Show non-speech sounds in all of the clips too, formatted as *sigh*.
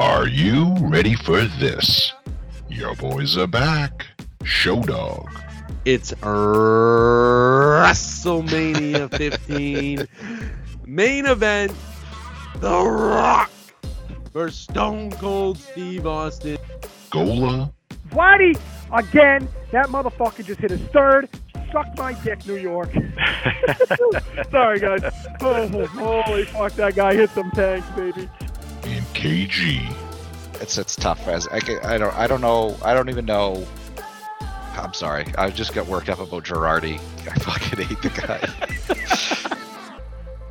Are you ready for this? Your boys are back. Show Dog. It's WrestleMania *laughs* 15 main event. The Rock versus Stone Cold Steve Austin. Gola. Vladdy, again, that motherfucker just hit his third. Suck my dick, New York. *laughs* *laughs* Sorry, guys. Oh, holy fuck, that guy hit some tanks, baby. And KG. It's it's tough as I, ca- I don't I don't know I don't even know. I'm sorry. I just got worked up about Girardi. I fucking hate the guy.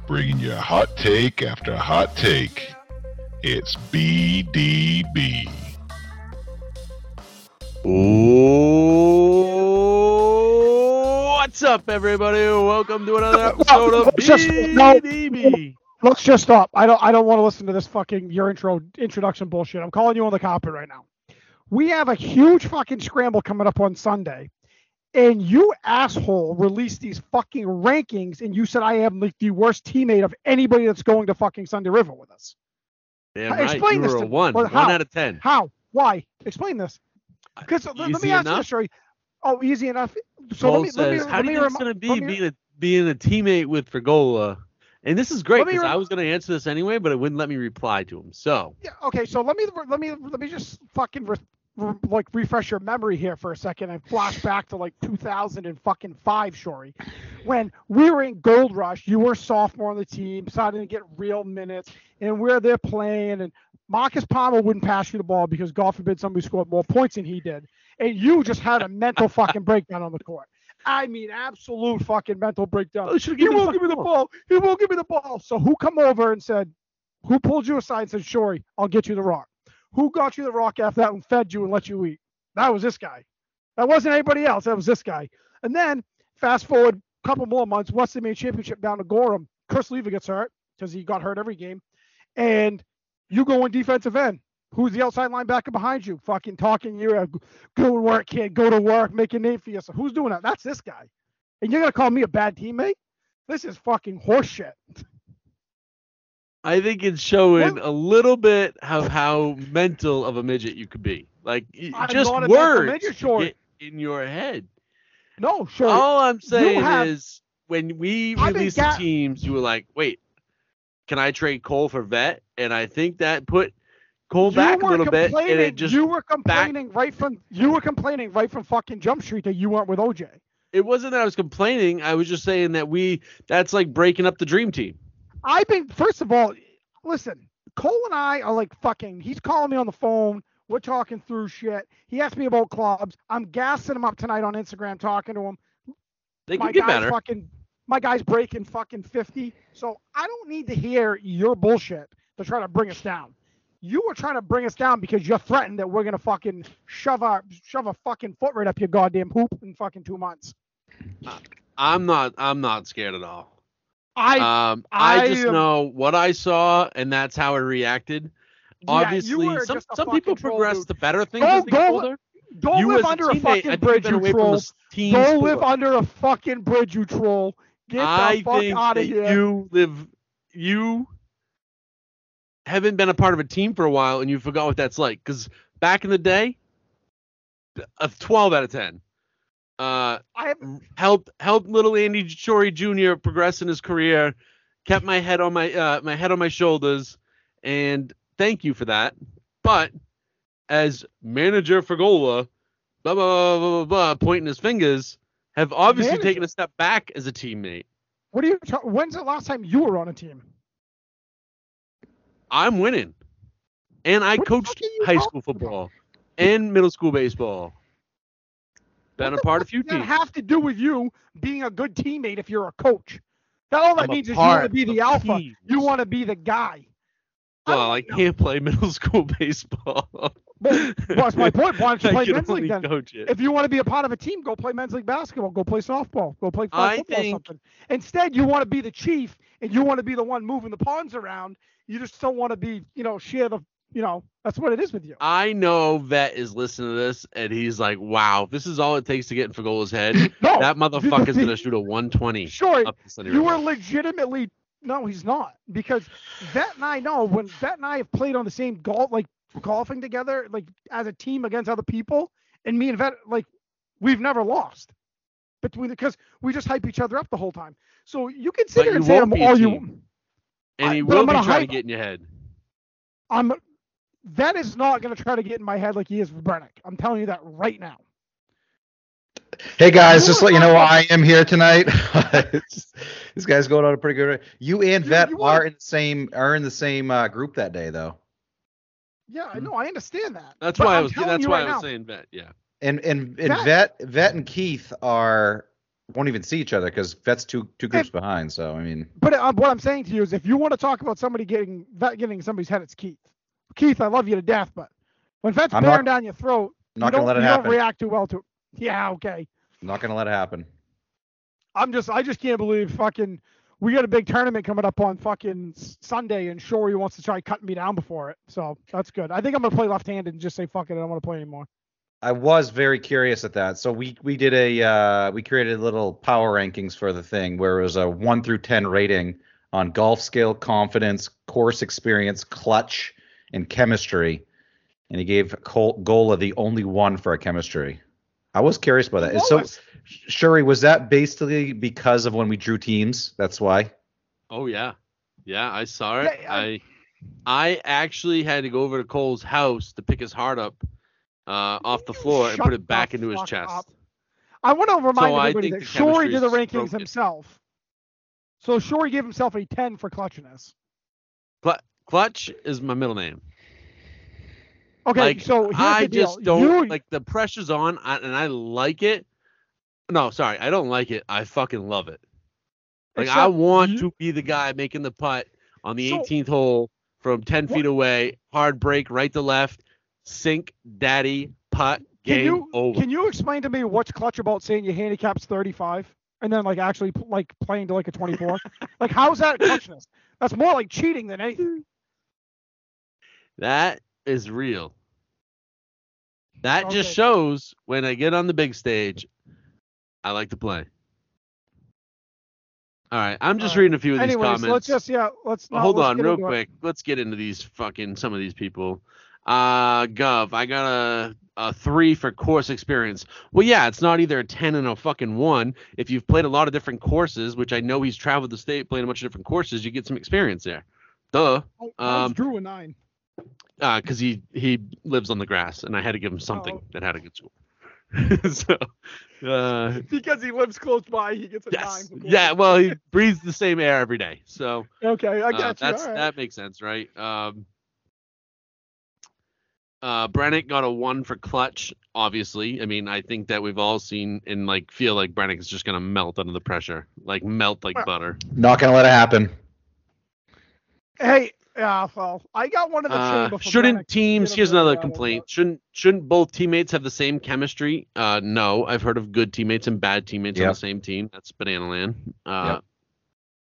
*laughs* Bringing you a hot take after hot take. It's BDB. Ooh, What's up, everybody? Welcome to another *laughs* episode of Let's just- no. BDB. Let's just stop. I don't. I don't want to listen to this fucking your intro introduction bullshit. I'm calling you on the carpet right now. We have a huge fucking scramble coming up on Sunday, and you asshole released these fucking rankings, and you said I am like the worst teammate of anybody that's going to fucking Sunday River with us. Damn right, explain you this were to me. one. One how? out of ten. How? Why? Explain this. Uh, because let, let me ask you enough? this, story. Oh, easy enough. So Cole let me, let me, says, let "How do you think it's remi- gonna be being a being a teammate with Fergola?" And this is great because I was gonna answer this anyway, but it wouldn't let me reply to him. So Yeah. Okay. So let me let me let me just fucking re, re, like refresh your memory here for a second and flash back to like 2000 and fucking five, Shori, when we were in Gold Rush. You were sophomore on the team, starting to get real minutes, and we're there playing. And Marcus Palmer wouldn't pass you the ball because God forbid somebody scored more points than he did, and you just had a mental fucking breakdown on the court. I mean, absolute fucking mental breakdown. He the won't give me the fucking ball. He won't give me the ball. So who come over and said, who pulled you aside and said, Shory, I'll get you the rock? Who got you the rock after that and fed you and let you eat? That was this guy. That wasn't anybody else. That was this guy. And then fast forward a couple more months, Western Maine Championship down to Gorham. Chris Lever gets hurt because he got hurt every game. And you go in defensive end. Who's the outside linebacker behind you? Fucking talking you. uh, Go to work, kid. Go to work. Make a name for yourself. Who's doing that? That's this guy. And you're gonna call me a bad teammate? This is fucking horseshit. I think it's showing What? a little bit of how mental of a midget you could be. Like I'm just a words midget, Short. get in your head. No, sure. All I'm saying have- is when we released the teams, you were like, "Wait, can I trade Cole for Vet?" And I think that put Cole you back a little bit, and it just you were complaining right from you were complaining right from fucking Jump Street that you weren't with OJ. it wasn't that I was complaining. I was just saying that we that's like breaking up the dream team. I've been first of all, listen, Cole and I are like fucking. He's calling me on the phone. We're talking through shit. He asked me about clubs. I'm gassing him up tonight on Instagram, talking to him. They my get better. fucking my guy's breaking fucking 50. So I don't need to hear your bullshit to try to bring us down. You were trying to bring us down because you're threatened that we're gonna fucking shove our shove a fucking foot right up your goddamn hoop in fucking two months. I'm not. I'm not scared at all. I Um, I, I just am- know what I saw, and that's how I reacted. yeah, Obviously, some some people progress dude. to better things Go- as they get go- older. Don't you live under a teammate, fucking bridge, you troll. this team Don't sport. live under a fucking bridge, you troll. Get the I fuck think out of here. you live. You haven't been a part of a team for a while, and you forgot what that's like. Because back in the day, a 12 out of 10. Uh, I have helped helped little Andy Chori Jr. progress in his career, kept my head on my uh, my head on my shoulders, and thank you for that. But as manager for Gola, blah blah blah blah blah, blah pointing his fingers, have obviously Manager? taken a step back as a teammate. what are you ta- when's the last time you were on a team? I'm winning, and I What coached fuck are you high school football and middle school baseball. Been What a part of few teams. have to do with you being a good teammate if you're a coach? That all that I'm means is you want to be the alpha. teams. You want to be the guy. Well, I know. can't play middle *laughs* school baseball. Well, what's my point? Why don't you *laughs* play men's league then? If you want to be a part of a team, go play men's league basketball. Go play softball. Go play football think- or something. Instead, you want to be the chief and you want to be the one moving the pawns around. You just don't want to be, you know, share the, you know, that's what it is with you. I know Vet is listening to this and he's like, "Wow, this is all it takes to get in Fagola's head. *laughs* No, that motherfucker's gonna shoot a 120 Sure, up the you River." are legitimately no, he's not because Vet and I know when Vet and I have played on the same golf, like golfing together, like as a team against other people, and me and Vet, like we've never lost between because we just hype each other up the whole time. So you can sit But here and say I'm all you. And I- he but will be trying to get in your head. I'm Vet is not gonna try to get in my head like he is with Brennick. I'm telling you that right now. Hey guys, just let you know *laughs* I am here tonight. *laughs* This guy's going on a pretty good. You and You- Vet you are are- in the same are in the same uh, group that day though. Yeah, I know. I understand that. That's But why I I'm was. telling That's why right I was now, saying Vet. Yeah. And and and Vet- Vet Vet and Keith are won't even see each other because Vet's two two groups behind. So I mean, But uh, what I'm saying to you is, if you want to talk about somebody getting Vet getting somebody's head, it's Keith. Keith, I love you to death, but when Vet's I'm bearing not- down your throat, I'm not you gonna don't, let it you happen. don't react too well to. it. Yeah, okay. I'm not gonna let it happen. I'm just, I just can't believe fucking. We got a big tournament coming up on fucking Sunday, and Shory wants to try cutting me down before it. So that's good. I think I'm gonna play left-handed and just say fuck it. I don't want to play anymore. I was very curious at that. So we we did a uh, we created little power rankings for the thing where it was a one through ten rating on golf skill, confidence, course experience, clutch, and chemistry. And he gave Col- Gola the only one for a chemistry. I was curious about that. So Lowest. Shuri, was that basically because of when we drew teams? That's why. Oh yeah, yeah. I saw it. Yeah, I, I- I actually had to go over to Cole's house to pick his heart up uh, off the floor and put it back into his chest. up. I want to remind So everybody that the Shory chemistry did the rankings broken. himself. So Shory gave himself a 10 for clutchiness. Clutch is my middle name. Okay, like so I just don't You- like the pressure's on, and I like it. No, sorry, I don't like it. I fucking love it. Like I want you- to be the guy making the putt on the So- 18th hole from 10 What- feet away, hard break right to left, sink, daddy, putt, Can game you over. can you explain to me what's clutch about saying your handicap's 35 and then like actually like playing to like a 24? *laughs* like how's that clutchness? That's more like cheating than anything. That is real. That just shows when I get on the big stage, I like to play. All right, I'm just right. reading a few of these Anyways, comments. let's just yeah, let's hold let's on, real into it. quick. Let's get into these fucking some of these people. Uh, Gov, I got a a three for course experience. Well, yeah, it's not either a ten and a fucking one. If you've played a lot of different courses, which I know he's traveled the state playing a bunch of different courses, you get some experience there. Duh. I, I Um, Drew a nine. Uh, cause he he lives on the grass, and I had to give him something Oh. that had a good score. so, uh, Because he lives close by, he gets a yes, nine. yeah. Well, he breathes the same air every day, so. Okay, I Uh, got you. that's All right. that makes sense, right? Um, uh, Brennick got a one for clutch. Obviously, I mean, I think that we've all seen and like feel like Brennick is just gonna melt under the pressure, like melt like Uh, butter. Not gonna let it happen. Hey, yeah, well, I got one of the Uh, shouldn't teams? Here's another complaint. Shouldn't shouldn't both teammates have the same chemistry? Uh, no, I've heard of good teammates and bad teammates on the same team. That's banana land. Uh, Yep.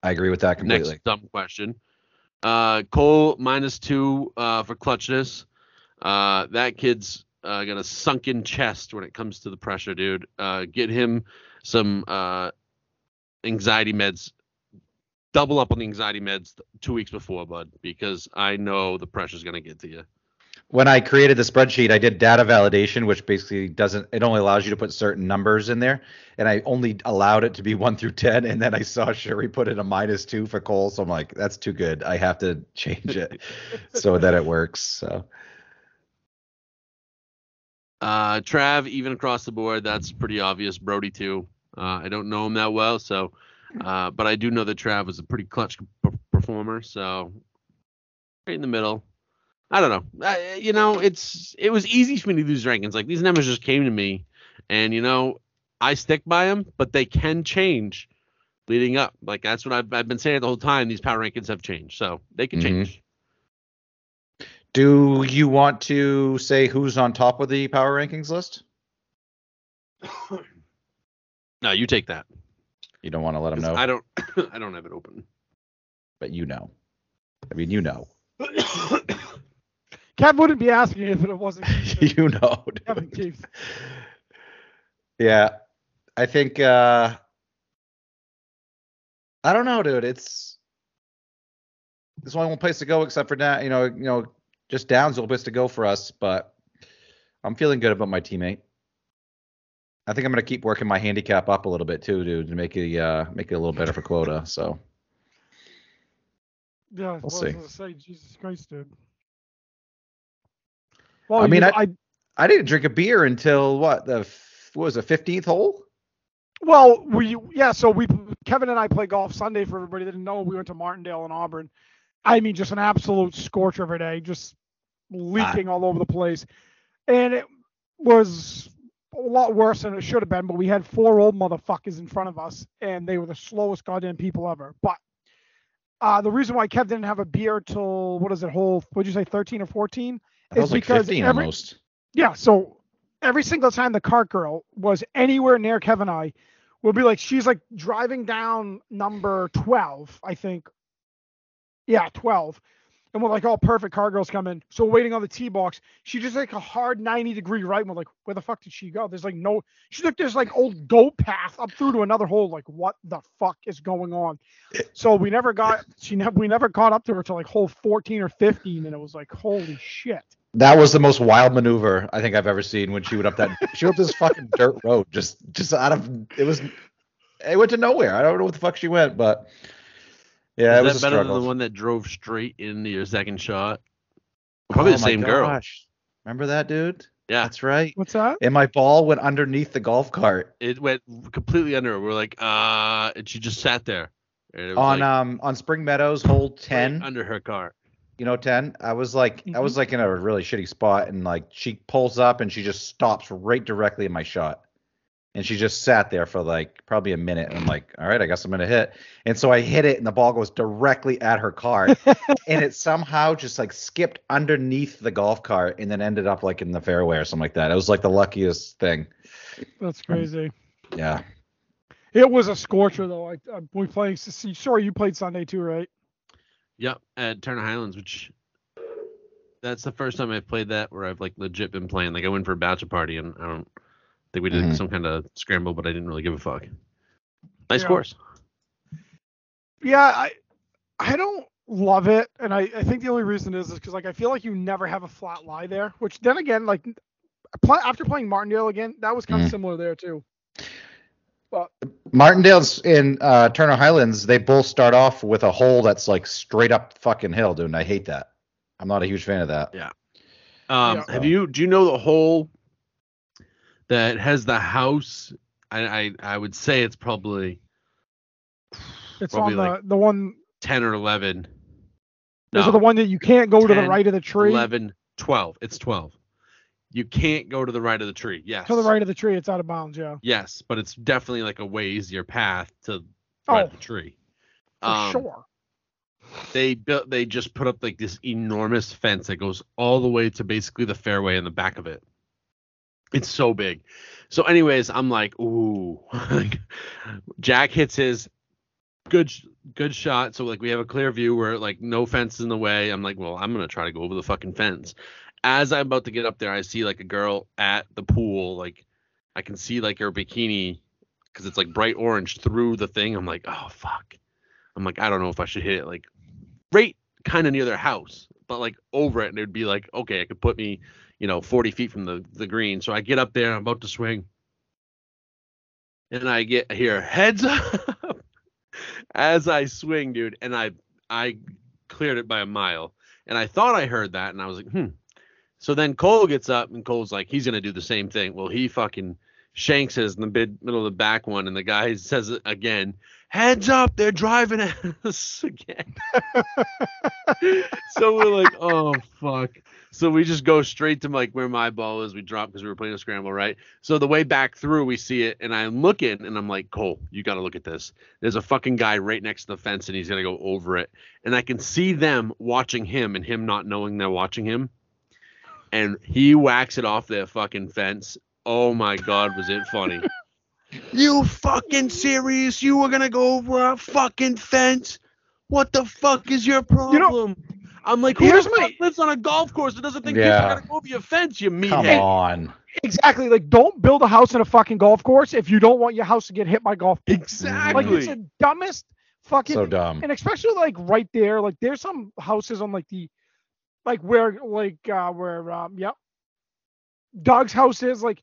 I agree with that completely. Next dumb question. Uh, Cole minus two uh, for clutchness. Uh, that kid's uh, got a sunken chest when it comes to the pressure, dude. Uh, get him some uh, anxiety meds. Double up on the anxiety meds two weeks before, bud, because I know the pressure's gonna get to you. when I created the spreadsheet, I did data validation, which basically doesn't, it only allows you to put certain numbers in there. And I only allowed it to be *laughs* one through 10. And then I saw Sherry put in a minus two for Cole. So I'm like, that's too good. I have to *laughs* change it *laughs* so that it works. So Uh, Trav, even across the board, that's pretty obvious. Brody too. Uh, I don't know him that well, so, uh, but I do know that Trav was a pretty clutch p- performer. So, right in the middle. I don't know. I, you know, it's it was easy for me to do these rankings. Like these numbers just came to me, and you know, I stick by them, but they can change leading up. Like that's what I've I've been saying the whole time. These power rankings have changed, so they can Mhm. change. do you want to say who's on top of the power rankings list? *coughs* No, you take that. You don't want to let them know, I don't. *coughs* I don't have it open. but you know. I mean, you know. *coughs* Kev wouldn't be asking if it wasn't *laughs* you know. Kevin Keith. *laughs* Yeah. I think uh I don't know, dude. It's there's only one place to go except for that, you know, you know, just downs a little bits to go for us, but I'm feeling good about my teammate. I think I'm gonna keep working my handicap up a little bit too, dude, to make it uh make it a little better for quota. So Yeah, We'll see. was I gonna say? Jesus Christ, dude. Well, I mean, you- I- I didn't drink a beer until what the what was the 15th hole? Well, we yeah, so we Kevin and I play golf Sunday for everybody that didn't know. We went to Martindale and Auburn. I mean, just an absolute scorcher of a day, just leaking all over the place. And it was a lot worse than it should have been, but we had four old motherfuckers in front of us and they were the slowest goddamn people ever. But uh, the reason why Kev didn't have a beer till what is it, hole what'd you say, thirteen or fourteen? That was It's like because 15 every- almost. Yeah, so every single time the cart girl was anywhere near Kevin and I, would be like she's like driving down number twelve, I think. Yeah, twelve. And we're like, oh perfect, car girl's coming. So we're waiting on the tee box. She just like a hard 90 degree right. And we're like, where the fuck did she go? There's like no she took this like old goat path up through to another hole. Like, what the fuck is going on? So we never got she never we never caught up to her till like hole 14 or 15, and it was like, holy shit. That was the most wild maneuver I think I've ever seen when she went up that she went up this fucking dirt road just just out of it was it went to nowhere. I don't know what the fuck she went, but yeah, it Is was that a better struggle. than the one that drove straight into your second shot? Probably Oh the my same girl. Remember that dude? Yeah, That's right. What's that? And my ball went underneath the golf cart it went completely under her. We're like, uh, and she just sat there. And it was on like um on Spring Meadows hole right 10. under her car. you know 10 i was like i Mhm. was like in a really shitty spot and like she pulls up and she just stops right directly in my shot and she just sat there for like probably a minute and i'm like all right i guess i'm gonna hit and so i hit it and the ball goes directly at her car *laughs* and it somehow just like skipped underneath the golf cart and then ended up like in the fairway or something like that it was like the luckiest thing That's um, crazy. yeah It was a scorcher though. I, I we playing. Sorry, you played Sunday too, right? Yep, at Turner Highlands, which that's the first time I've played that where I've like legit been playing. Like I went for a bachelor party and I don't think we did Mhm. some kind of scramble, but I didn't really give a fuck. Nice Yeah. course. Yeah, I I don't love it, and I, I think the only reason is is because like I feel like you never have a flat lie there. Which then again, like play, after playing Martindale again, that was kind of Mhm. similar there too. martindale's in uh turner highlands they both start off with a hole that's like straight up fucking hill dude and i hate that i'm not a huge fan of that Um, Yeah. have you do you know the hole that has the house? I I, I would say it's probably It's Probably on the like- the one. ten or eleven. Is it the one that you can't go to the right of the tree? 11, 12. It's 12. You can't go to the right of the tree. Yes. To the right of the tree, it's out of bounds. Yeah. Yes, but it's definitely like a way easier path to Oh, right the tree. for Um, sure. They built. They just put up like this enormous fence that goes all the way to basically the fairway in the back of it. It's so big. So, anyways, I'm like, ooh. *laughs* Jack hits his good, good shot. So like we have a clear view where like no fence in the way. I'm like, well, I'm gonna try to go over the fucking fence. As I'm about to get up there, I see like a girl at the pool. Like I can see like her bikini because it's like bright orange through the thing. I'm like, oh fuck. I'm like, I don't know if I should hit it like right kind of near their house, but like over it, and it would be like, okay, it could put me, you know, 40 feet from the the green. So I get up there, I'm about to swing, and I get here heads *laughs* up as I swing, dude, and I I cleared it by a mile, and I thought I heard that, and I was like, hmm. So then Cole gets up, and Cole's like, he's gonna do the same thing. Well, he fucking shanks his in the mid, middle of the back one, and the guy *laughs* says it again. Heads up, they're driving at *laughs* us again. so we're like, oh fuck. So we just go straight to like where my ball is. We drop because we were playing a scramble, right? So the way back through, we see it, and I'm looking, and I'm like, Cole, you got to look at this. There's a fucking guy right next to the fence, and he's gonna go over it, and I can see them watching him, and him not knowing they're watching him, and he whacks it off their fucking fence. Oh my god, was it funny? *laughs* you fucking serious? You were gonna go over a fucking fence? What the fuck is your problem? You know, I'm like, who Here's the my- fuck lives on a golf course that doesn't think Yeah. people are gonna go over your fence? You mean? Come on. Exactly. Like, don't build a house in a fucking golf course if you don't want your house to get hit by golf. balls. Exactly. Like, it's the dumbest fucking. So dumb. and especially like right there, like there's some houses on like the like where like uh where um yep. Doug's house is like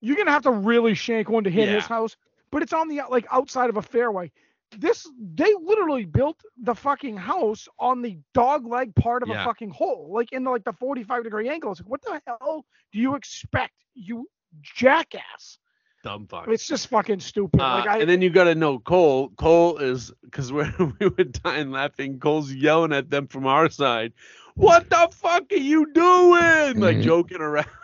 you're gonna have to really shank one to hit his house, but it's on the like outside of a fairway. This they literally built the fucking house on the dog leg part of Yeah. a fucking hole, like in the like the 45 degree angle. It's like, what the hell do you expect, you jackass? Dumb fuck. It's just fucking stupid. Uh, like I, and then you got to know Cole. Cole is because *laughs* we we were dying laughing. Cole's yelling at them from our side. What the fuck are you doing? Like Mhm. joking around with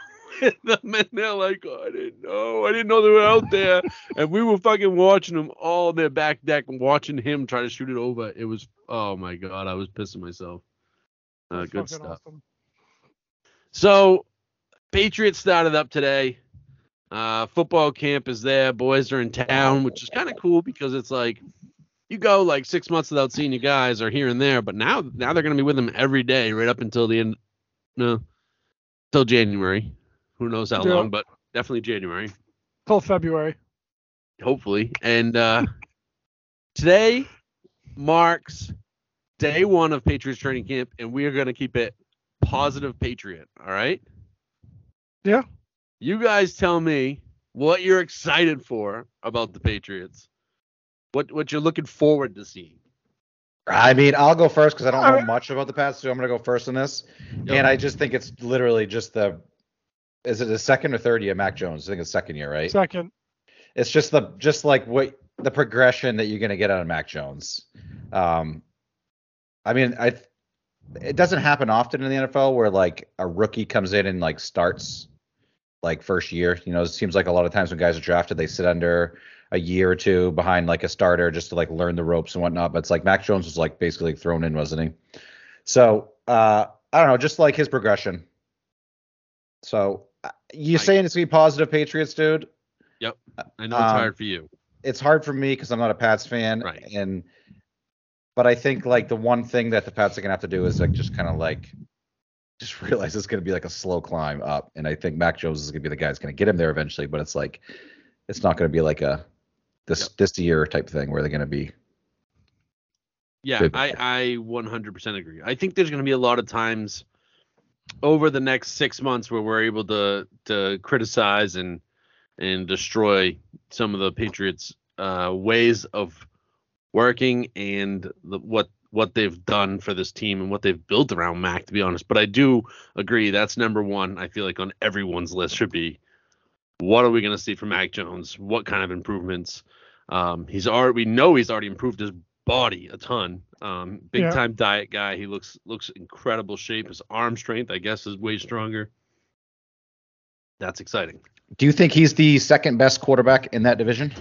*laughs* them, and they're like, oh, "I didn't know. I didn't know they were out there." and we were fucking watching them all on their back deck watching him try to shoot it over. It was oh my god, I was pissing myself. Uh, good stuff. awesome. So, Patriots started up today. Uh, football camp is there. Boys are in town, which is kind of cool because it's like you go like six months without seeing you guys or here and there, but now now they're gonna be with them every day right up until the end. No, till January. Who knows how Yeah. long, but definitely January, Till February. hopefully. And uh, today marks day one of Patriots training camp, and we are gonna keep it positive Patriot. All right. Yeah. You guys tell me what you're excited for about the Patriots. What what you're looking forward to seeing. I mean, I'll go first because I don't know much about the Pats, so I'm gonna go first in this. Yep. And I just think it's literally just the. Is it the second or third year, Mac Jones? I think it's second year, right? Second. it's just the just like what the progression that you're gonna get out of Mac Jones. Um, I mean, I it doesn't happen often in the NFL where like a rookie comes in and like starts like first year. You know, it seems like a lot of times when guys are drafted, they sit under a year or two behind like a starter just to like learn the ropes and whatnot. But it's like Mac Jones was like basically thrown in, wasn't he? So uh, I don't know, just like his progression. So uh, you I- saying it's gonna be positive Patriots, dude? Yep, I know it's Um, hard for you. it's hard for me because I'm not a Pats fan, Right. and but I think like the one thing that the Pats are gonna have to do is like just kind of like just *laughs* realize it's gonna be like a slow climb up, and I think Mac Jones is gonna be the guy that's gonna get him there eventually, but it's like it's not gonna be like a this Yep. this year type thing where they're gonna be Yeah. I, I 100% agree. I think there's going to be a lot of times over the next six months where we're able to to criticize and and destroy some of the Patriots' uh, ways of working and the, what what they've done for this team and what they've built around Mac. To be honest, but I do agree that's number one. I feel like on everyone's list should be what are we going to see from Mac Jones? What kind of improvements? Um, he's already we know he's already improved his body a ton. Um, big Yeah. time diet guy. He looks looks incredible shape. His arm strength, I guess, is way stronger. That's exciting. Do you think he's the second best quarterback in that division?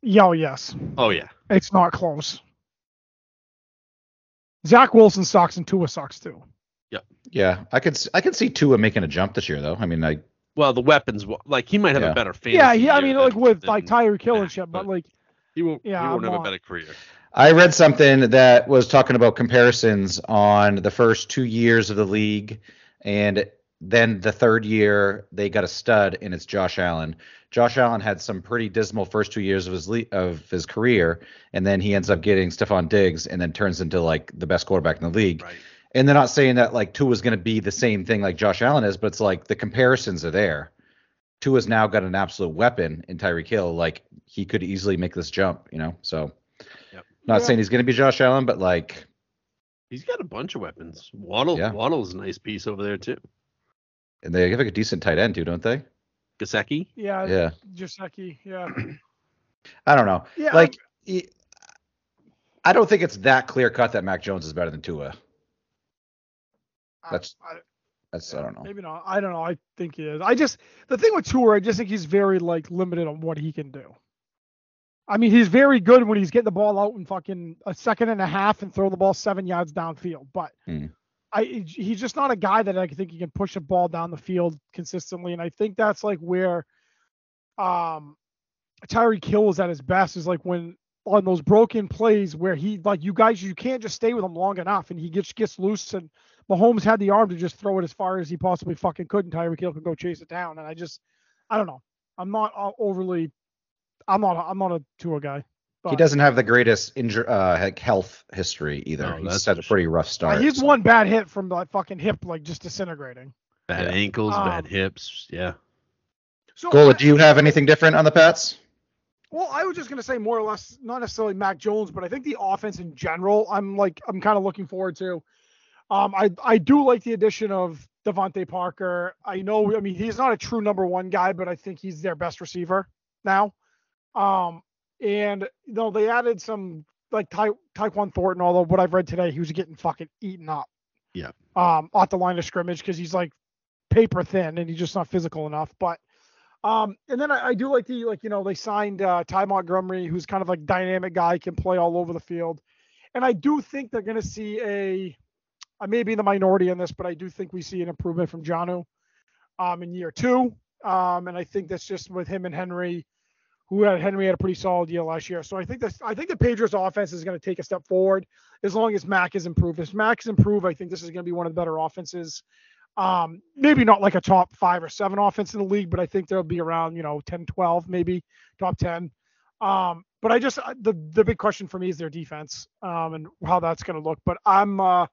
Yo, yes. Oh yeah, It's not close. Zach Wilson sucks and Tua sucks too. Yeah, Yeah, I could s- I could see Tua making a jump this year though. I mean, like well the weapons like he might have Yeah. a better fantasy. Yeah, yeah. I mean, like with than like Tyreek Hill and shit, but but like, he won't yeah, he won't I'm have a better career. I read something that was talking about comparisons on the first two years of the league, and then the third year they got a stud, and it's Josh Allen. Josh Allen had some pretty dismal first two years of his le- of his career, and then he ends up getting Stefon Diggs, and then turns into like the best quarterback in the league. Right. And they're not saying that like Tua's going to be the same thing like Josh Allen is, but it's like the comparisons are there. Tua's now got an absolute weapon in Tyreek Hill. Like he could easily make this jump, you know. So, Yep. not Yeah. saying he's going to be Josh Allen, but like, He's got a bunch of weapons. Waddle Yeah. Waddle's a nice piece over there too. and they have like a decent tight end too, don't they? Gesicki. yeah, Yeah. Gesicki, yeah, *clears throat* I don't know. yeah. Like, he- I don't think it's that clear cut that Mac Jones is better than Tua. I- That's I, that's I don't know. Maybe not. I don't know. I think he is. I just the thing with Tua, I just think he's very like limited on what he can do. I mean, he's very good when he's getting the ball out in fucking a second and a half and throw the ball seven yards downfield. But Hmm. I he's just not a guy that I think he can push a ball down the field consistently. And I think that's like where um Tyreek Hill is at his best is like when on those broken plays where he like you guys you can't just stay with him long enough and he gets gets loose and Mahomes had the arm to just throw it as far as he possibly fucking could and Tyreek Hill could go chase it down and I just I don't know I'm not uh, overly I'm not a, I'm not a Tua guy He doesn't have the greatest injur- uh, like health history either. No, He's had a pretty rough Uh, start. he's so- one bad hit from the fucking hip, like just disintegrating. Bad Yeah. ankles, bad Um, hips. Yeah. So Gola, do you have anything different on the Pats? Well, I was just gonna say more or less, not necessarily Mac Jones, but I think the offense in general, I'm like, I'm kind of looking forward to. Um, I I do like the addition of DeVante Parker. I know, I mean, he's not a true number one guy, but I think he's their best receiver now. Um, and you know, they added some like Ty, Tyquan Thornton, although what I've read today, he was getting fucking eaten up. Yeah. Um, off the line of scrimmage because he's like paper thin and he's just not physical enough. But um, and then I, I do like the like you know they signed uh, Ty Montgomery, who's kind of like dynamic guy, can play all over the field, and I do think they're going to see a. I may be in the minority on this, but I do think we see an improvement from Jonnu, um, in year two, um, and I think that's just with him and Henry, who had Henry had a pretty solid year last year. So I think that's I think the Patriots offense is going to take a step forward as long as Mac is improved. If Mac is improved, I think this is going to be one of the better offenses. Um, maybe not like a top five or seven offense in the league, but I think they'll be around, you know, 10, 12, maybe top 10. Um, but I just, the, the big question for me is their defense, um, and how that's going to look. But I'm, uh,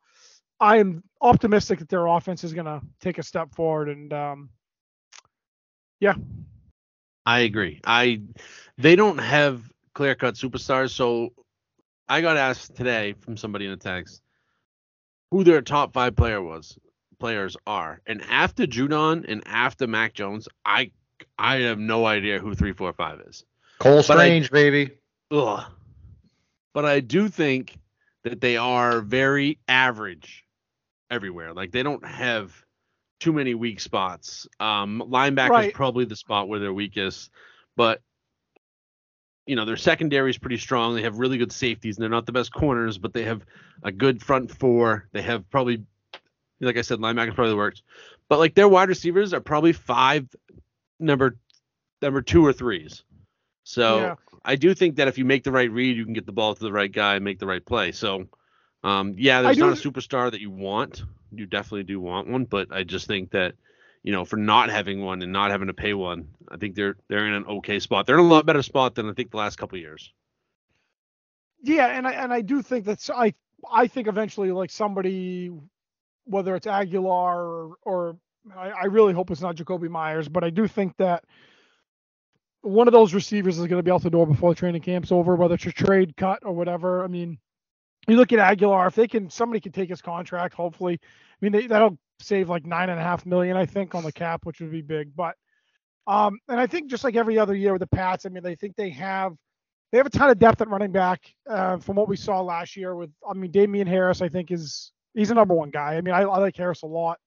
I am optimistic that their offense is going to take a step forward. And, um, yeah, I agree. I they don't have clear cut superstars, so I got asked today from somebody in a text who their top five player was players are. And after Judon and after Mac Jones, I I have no idea who three, four, five is. Cole But I- Strange, baby. Ugh. But I do think that they are very average everywhere. Like they don't have too many weak spots. Um, linebacker is Right. probably the spot where they're weakest, but you know their secondary is pretty strong. They have really good safeties, and they're not the best corners, but they have a good front four. They have probably, like I said, linebackers probably works, but like their wide receivers are probably five, number number two or threes. So Yeah. I do think that if you make the right read, you can get the ball to the right guy and make the right play. So, um, yeah, there's not a superstar that you want. You definitely do want one, but I just think that, you know, for not having one and not having to pay one, I think they're they're in an okay spot. They're in a lot better spot than I think the last couple of years. Yeah, and I and I do think that's I I think eventually like somebody, whether it's Agholor or or I, I really hope it's not Jakobi Meyers, but I do think that one of those receivers is going to be out the door before the training camp's over, whether it's a trade cut or whatever. I mean, you look at Agholor, if they can somebody can take his contract, hopefully. I mean, they, that'll save like nine and a half million, I think, on the cap, which would be big. But um, and I think just like every other year with the Pats, I mean, they think they have they have a ton of depth at running back uh, from what we saw last year with I mean Damien Harris I think is he's a number one guy. I mean I, I like Harris a lot.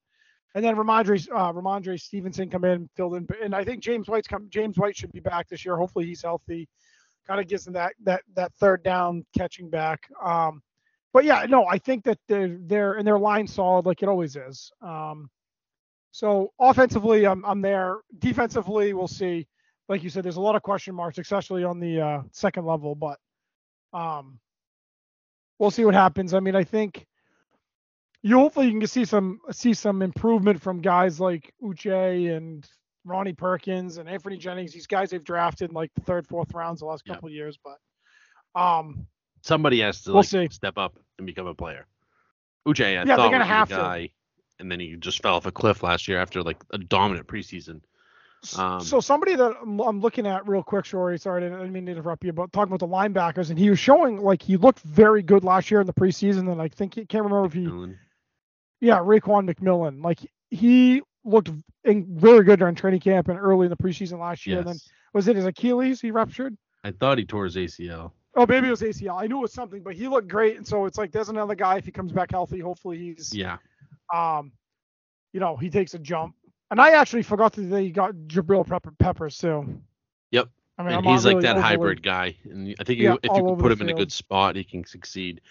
And then Rhamondre uh, Rhamondre Stevenson come in filled in and I think James White's come James White should be back this year. Hopefully he's healthy. Kind of gives them that that that third down catching back. Um but yeah, no, I think that they're they're and their line solid like it always is. Um so offensively I'm I'm there. Defensively we'll see like you said, there's a lot of question marks, especially on the uh, second level. But um, we'll see what happens. I mean, I think you hopefully you can see some see some improvement from guys like Uche and Ronnie Perkins and Anfernee Jennings. These guys they've drafted in like the third, fourth rounds the last couple of years. But um, Somebody has to We'll like, see. step up and become a player. Uche, I they're thought gonna was the have to. guy, and then he just fell off a cliff last year after like a dominant preseason. Um, so somebody that I'm, looking at real quick, Shori, sorry, I didn't mean to interrupt you, but talking about the linebackers, and he was showing like he looked very good last year in the preseason, and I think he can't remember if he Dylan. Yeah, Raekwon McMillan. Like he looked in, very good during training camp and early in the preseason last year. And then was it his Achilles he ruptured? I thought he tore his ACL. Oh, maybe it was ACL. I knew it was something, but he looked great. And so it's like there's another guy. If he comes back healthy, hopefully he's Yeah. um, you know, he takes a jump. And I actually forgot that they got Jabrill Pepper, Peppers too. Yep. I mean, and I'm he's like really that overly- hybrid guy, and I think Yeah, you, if you can put him in a good spot, he can succeed.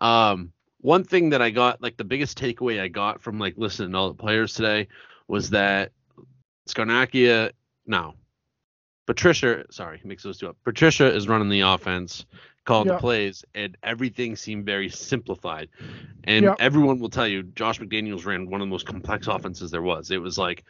Um, one thing that I got, like the biggest takeaway I got from like listening to all the players today, was that Scarnecchia, no, Patricia, sorry, mix those two up. Patricia is running the offense, calling Yeah. the plays, and everything seemed very simplified. And Yeah. everyone will tell you, Josh McDaniels ran one of the most complex offenses there was. It was like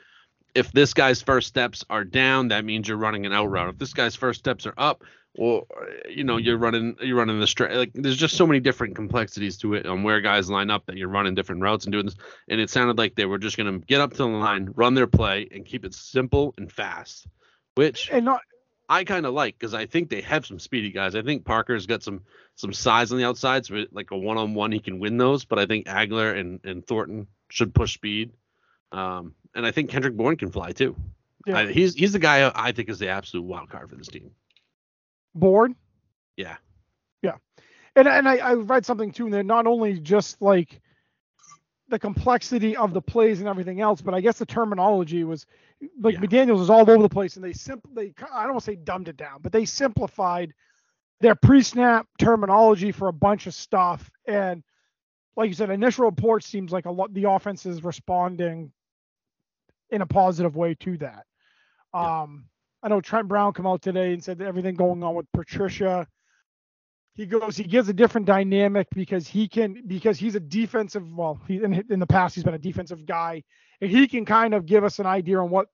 if this guy's first steps are down, that means you're running an out route. If this guy's first steps are up, well, you know you're running you're running the straight like there's just so many different complexities to it on where guys line up that you're running different routes and doing this and it sounded like they were just going to get up to the line run their play and keep it simple and fast which And not I kind of like because I think they have some speedy guys. I think Parker's got some some size on the outside, so like a one on one he can win those. But I think Agholor and, and Thornton should push speed, um, and I think Kendrick Bourne can fly too. Yeah. I, he's he's the guy I think is the absolute wild card for this team. bored. Yeah. Yeah. And and I, I read something too, and they're not only just like the complexity of the plays and everything else, but I guess the terminology was like Yeah. McDaniels was all over the place, and they simply they I don't want to say dumbed it down, but they simplified their pre-snap terminology for a bunch of stuff. And like you said, initial report seems like a lot the offense is responding in a positive way to that. Yeah. Um, I know Trent Brown come out today and said that everything going on with Patricia. He goes, he gives a different dynamic because he can because he's a defensive. Well, he in, in the past he's been a defensive guy, and he can kind of give us an idea on what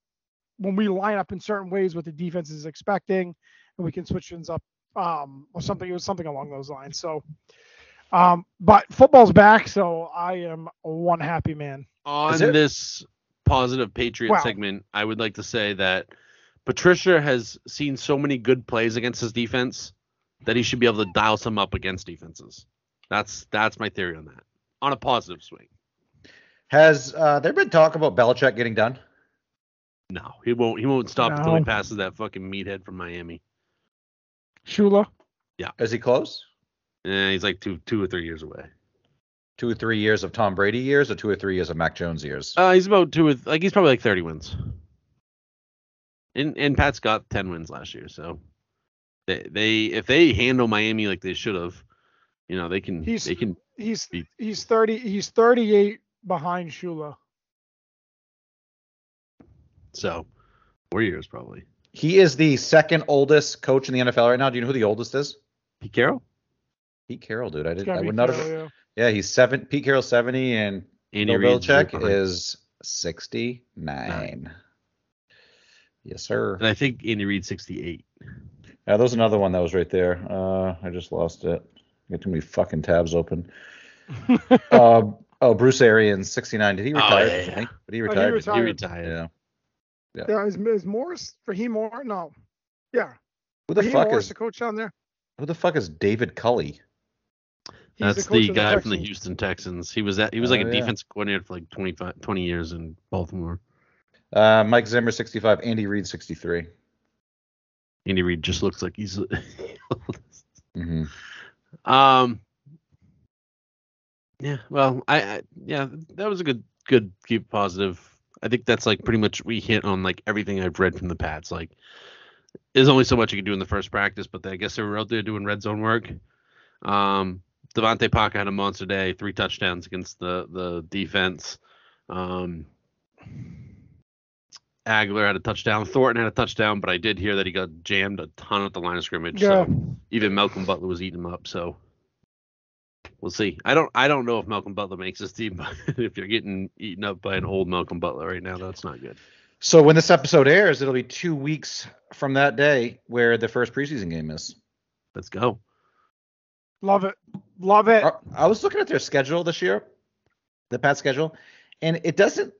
when we line up in certain ways what the defense is expecting, and we can switch things up um, or something. It was something along those lines. So, um, but football's back, so I am one happy man. On it? this positive Patriot Wow. segment, I would like to say that Patricia has seen so many good plays against his defense that he should be able to dial some up against defenses. That's that's my theory on that. On a positive swing. Has uh, there been talk about Belichick getting done? No, he won't. He won't stop until he passes that fucking meathead from Miami. Shula, Yeah. Is he close? Yeah, he's like two, two or three years away. Two or three years of Tom Brady years, or two or three years of Mac Jones years? Uh, he's about two. With like he's probably like thirty wins. And and Pat's got ten wins last year, so they they if they handle Miami like they should have, you know they can He's- they can. he's Be- he's thirty. He's thirty-eight behind Shula. So four years probably. he is the second oldest coach in the NFL right now. Do you know who the oldest is? Pete Carroll, Pete Carroll, dude. I didn't. I would not have. Yeah. Yeah, he's seven. Pete Carroll seventy, and Andy Bill Reid's Belichick is sixty-nine. Yes, sir. and I think Andy Reid sixty eight. Yeah, there's another one that was right there. Uh, I just lost it. I got too many fucking tabs open. *laughs* um, oh, Bruce Arians, 69. Did he Oh, retire? yeah, didn't yeah. he? But he Oh, he retired. He retired. retired. yeah. Yeah, is, is Morris Raheem Morris? No. Yeah. Who the Raheem fuck Morris, is the coach down there. who the fuck is David Culley? He's That's the, the of guy from the Houston Texans. He was at he was like Oh, a yeah. defensive coordinator for like 25, 20 years in Baltimore. Uh, Mike Zimmer, 65. Andy Reid, 63. Andy Reid just looks like he's. *laughs* Mm-hmm. um. Yeah. Well, I, I yeah that was a good good keep positive. I think that's like pretty much we hit on like everything I've read from the Pats. Like, there's only so much you can do in the first practice, but I guess they were out there doing red zone work. Um, DeVante Parker had a monster day, three touchdowns against the the defense. Um, Agholor had a touchdown. Thornton had a touchdown, but I did hear that he got jammed a ton at the line of scrimmage. Yeah. So even Malcolm Butler was eating him up. So we'll see. I don't I don't know if Malcolm Butler makes this team, *laughs* but if you're getting eaten up by an old Malcolm Butler right now, that's not good. So when this episode airs, it'll be two weeks from that day where the first preseason game is. Let's go. Love it. Love it. I- I was looking at their schedule this year, the Pat schedule, and it doesn't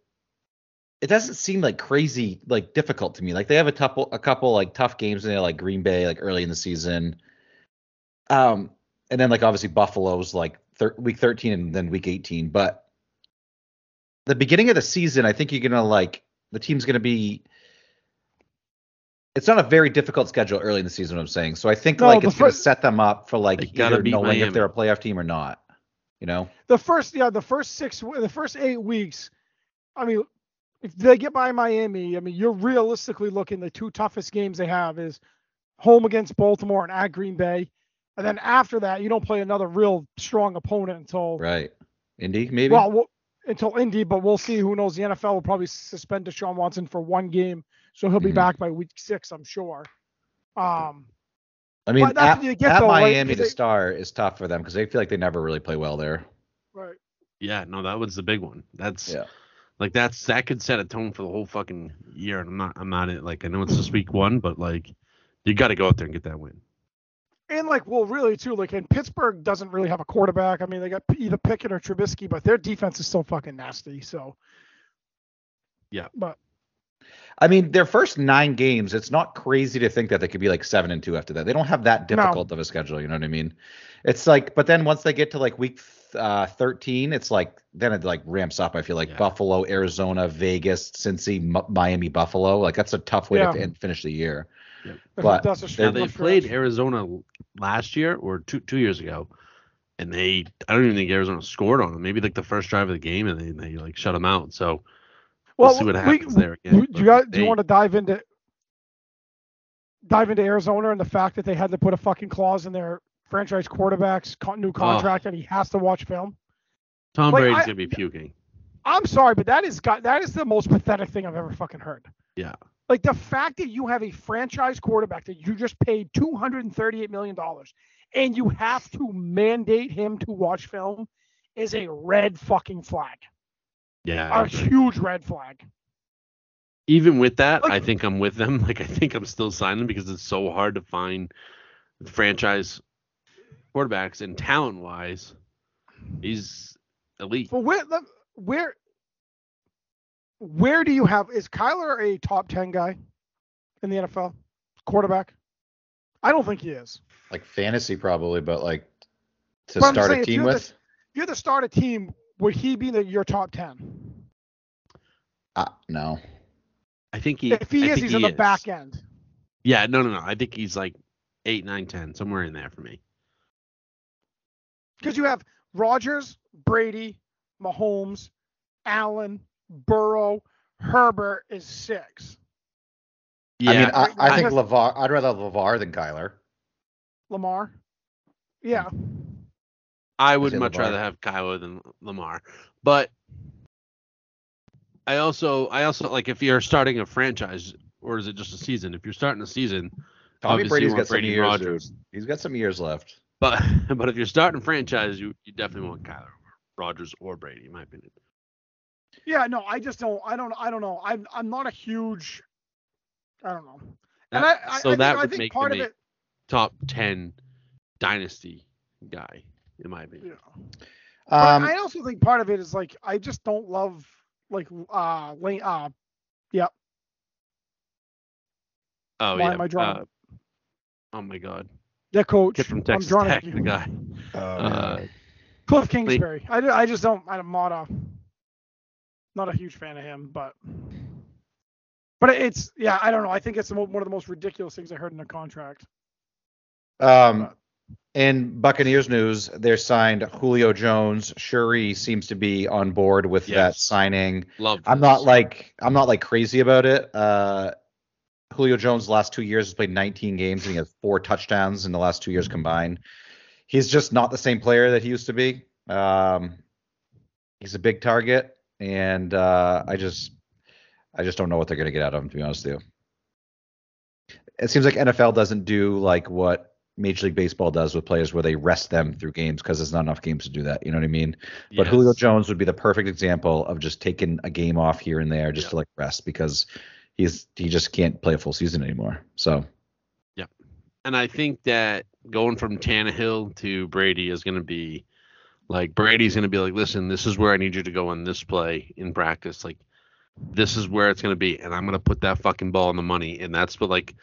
it doesn't seem like crazy like difficult to me. Like they have a couple a couple like tough games in there, like Green Bay, like early in the season. Um, and then like obviously Buffalo's like thir- week 13 and then week 18. But the beginning of the season, I think you're gonna like the team's gonna be. It's not a very difficult schedule early in the season. What I'm saying, so I think No, like the it's gonna set them up for like either beat knowing if they're a playoff team or not. You know. the first yeah the first six the first eight weeks i mean if they get by miami i mean you're realistically looking the two toughest games they have is home against baltimore and at green bay and then after that you don't play another real strong opponent until Right. Indy, maybe? well we'll- until indy but we'll see who knows the nfl will probably suspend deshaun watson for one game so he'll be Mhm. back by week six i'm sure um I mean, that's at, what you get at though, right? To they- start is tough for them because they feel like they never really play well there. right Yeah, no, that was the big one. That's Yeah. Like that's that could set a tone for the whole fucking year. And I'm not I'm not it like I know it's just week one, but like you got to go out there and get that win. And like, well, really too, like, and Pittsburgh doesn't really have a quarterback. I mean, they got either Pickett or Trubisky, but their defense is still fucking nasty. So. Yeah. But I mean, their first nine games, it's not crazy to think that they could be like seven and two after that. They don't have that No. difficult of a schedule. You know what I mean? It's like, but then once they get to like week uh, 13, it's like then it like ramps up. I feel like Yeah. Buffalo, Arizona, Vegas, Cincy, M- Miami, Buffalo. Like that's a tough way Yeah. to fin- finish the year. Yeah. But that's a Now they played stretch. Arizona last year or two two years ago, and they I don't even think Arizona scored on them. Maybe like the first drive of the game, and they, they like shut them out. So we'll Well, see what we- happens there again. You, you got, do you want to dive into dive into Arizona and the fact that they had to put a fucking clause in their franchise quarterback's new contract that he has to watch film? Tom like, Brady's I- gonna be puking. I'm sorry, but that is got that is the most pathetic thing I've ever fucking heard. Yeah. Like the fact that you have a franchise quarterback that you just paid two hundred and thirty-eight million dollars, and you have to mandate him to watch film, is a red fucking flag. Yeah. A huge red flag. Even with that, Like- I think I'm with them. *laughs* Like I think I'm still signing because it's so hard to find franchise quarterbacks and talent wise, he's elite. But where the- where where do you have is Kyler a top ten guy in the NFL quarterback? I don't think he is. Like fantasy probably, but like to But start saying a team you're the- with. If you're the start a team, would he be the, your top ten? Uh, no. I think he. If he I is, he's he in the back end. Yeah, no, no, no. I think he's like eight, nine, ten, somewhere in there for me. Because you have Rodgers, Brady, Mahomes, Allen, Burrow, Herbert is six. Yeah, I mean, I, I I think just- Levar. I'd rather have Levar than Kyler. Lamar. Yeah. I would much Lamar. rather have Kyler than Lamar, but I also, I also like if you're starting a franchise or is it just a season? If you're starting a season, Tommy Obviously, Brady's you want got some Brady and years. Rodgers. dude. He's got some years left. But *laughs* but if you're starting franchise, you you definitely want Kyler, Rodgers, or Brady, in my opinion. Yeah, no, I just don't. I don't. I don't know. I'm. I'm not a huge. I don't know. And That- I, I, so I think, that I would think make part of it. top ten dynasty guy, in my opinion. Yeah. Um, I also think part of it is like I just don't love like uh lane uh yep Oh Why yeah. am I drawing- uh, oh my God, the coach. kid from I'm Texas drawing Tech, the *laughs* guy. oh, Uh, Cliff Kingsbury. I, I just don't. I'm not a not a huge fan of him, but but it's yeah. I don't know. I think it's the one of the most ridiculous things I heard in a contract. Um, in Buccaneers news, they're signed Julio Jones. Shuri seems to be on board with that signing. love. I'm not like I'm not like crazy about it. Uh, Julio Jones the last two years has played 19 games and he has four touchdowns in the last two years combined. He's just not the same player that he used to be. Um, he's a big target, and uh, I just I just don't know what they're gonna get out of him. To be honest with you, it seems like NFL doesn't do like what Major League Baseball does with players, where they rest them through games because there's not enough games to do that. You know what I mean? But Julio Jones would be the perfect example of just taking a game off here and there just Yeah. to like rest because he's he just can't play a full season anymore. So yeah, and I think that going from Tannehill to Brady is going to be like Brady's going to be like, listen, this is where I need you to go on this play in practice. Like, this is where it's going to be, and I'm going to put that fucking ball on the money, and that's what like.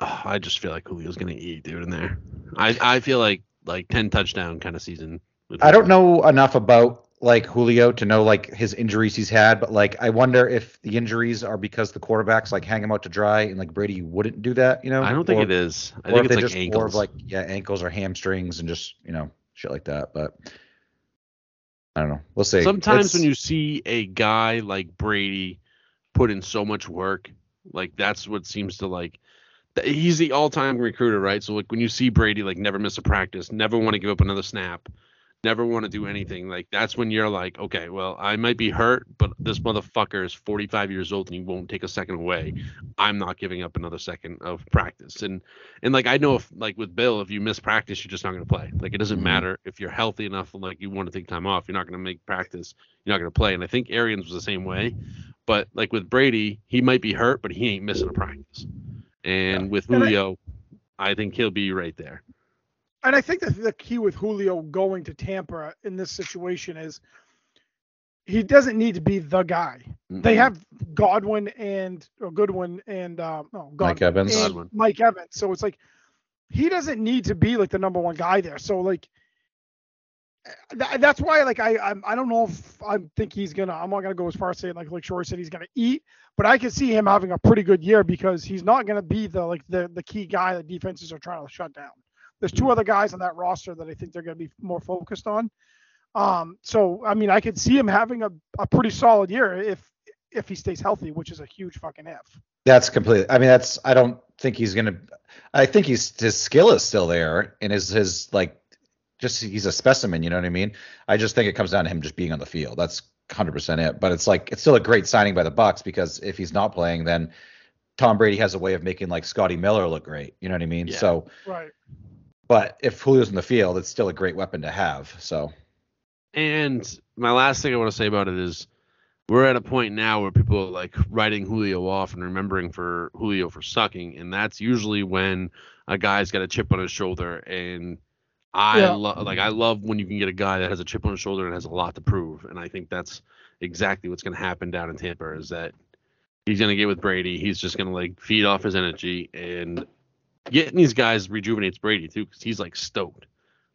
Oh, I just feel like Julio's going to eat, dude, in there. I I feel like like ten touchdown kind of season. I don't know enough about like Julio to know like his injuries he's had, but like I wonder if the injuries are because the quarterbacks like hang him out to dry and like Brady wouldn't do that, you know? I don't think or, it is. I think it's like just ankles. more of like yeah ankles or hamstrings and just you know shit like that. But I don't know. We'll see. Sometimes It's- when you see a guy like Brady put in so much work, like that's what seems to like. He's the all-time recruiter, right? So like when you see Brady like never miss a practice, never want to give up another snap, never want to do anything, like that's when you're like, okay, well I might be hurt, but this motherfucker is 45 years old and he won't take a second away. I'm not giving up another second of practice. And and like I know if like with Bill, if you miss practice, you're just not going to play. Like it doesn't Mhm. matter if you're healthy enough, like you want to take time off, you're not going to make practice. You're not going to play. And I think Arians was the same way. But like with Brady, he might be hurt, but he ain't missing a practice. And with And Julio, I think he'll be right there. And I think that the key with Julio going to Tampa in this situation is he doesn't need to be the guy. They Mm-mm. have Godwin and or Goodwin and um, no, Godwin Mike Evans. and Godwin. Mike Evans. So it's like he doesn't need to be like the number one guy there. So like th- that's why like I I'm, I don't know if I think he's gonna I'm not gonna go as far as saying like like Shore said he's gonna eat, but I can see him having a pretty good year because he's not gonna be the like the the key guy that defenses are trying to shut down. There's two other guys on that roster that I think they're gonna be more focused on. Um, so I mean I could see him having a, a pretty solid year if if he stays healthy, which is a huge fucking if. That's completely. I mean, that's. I don't think he's gonna. I think he's his skill is still there, and his his like, just he's a specimen. You know what I mean? I just think it comes down to him just being on the field. That's 100 percent it. But it's like it's still a great signing by the Bucs because if he's not playing, then Tom Brady has a way of making like Scotty Miller look great. You know what I mean? Yeah. So, Right. But if Julio's in the field, it's still a great weapon to have. So And my last thing I want to say about it is we're at a point now where people are like writing Julio off and remembering for Julio for sucking, and that's usually when a guy's got a chip on his shoulder. And I Yeah. love like I love when you can get a guy that has a chip on his shoulder and has a lot to prove. And I think that's exactly what's going to happen down in Tampa is that he's going to get with Brady. He's just going to like feed off his energy and getting these guys rejuvenates Brady too because he's like stoked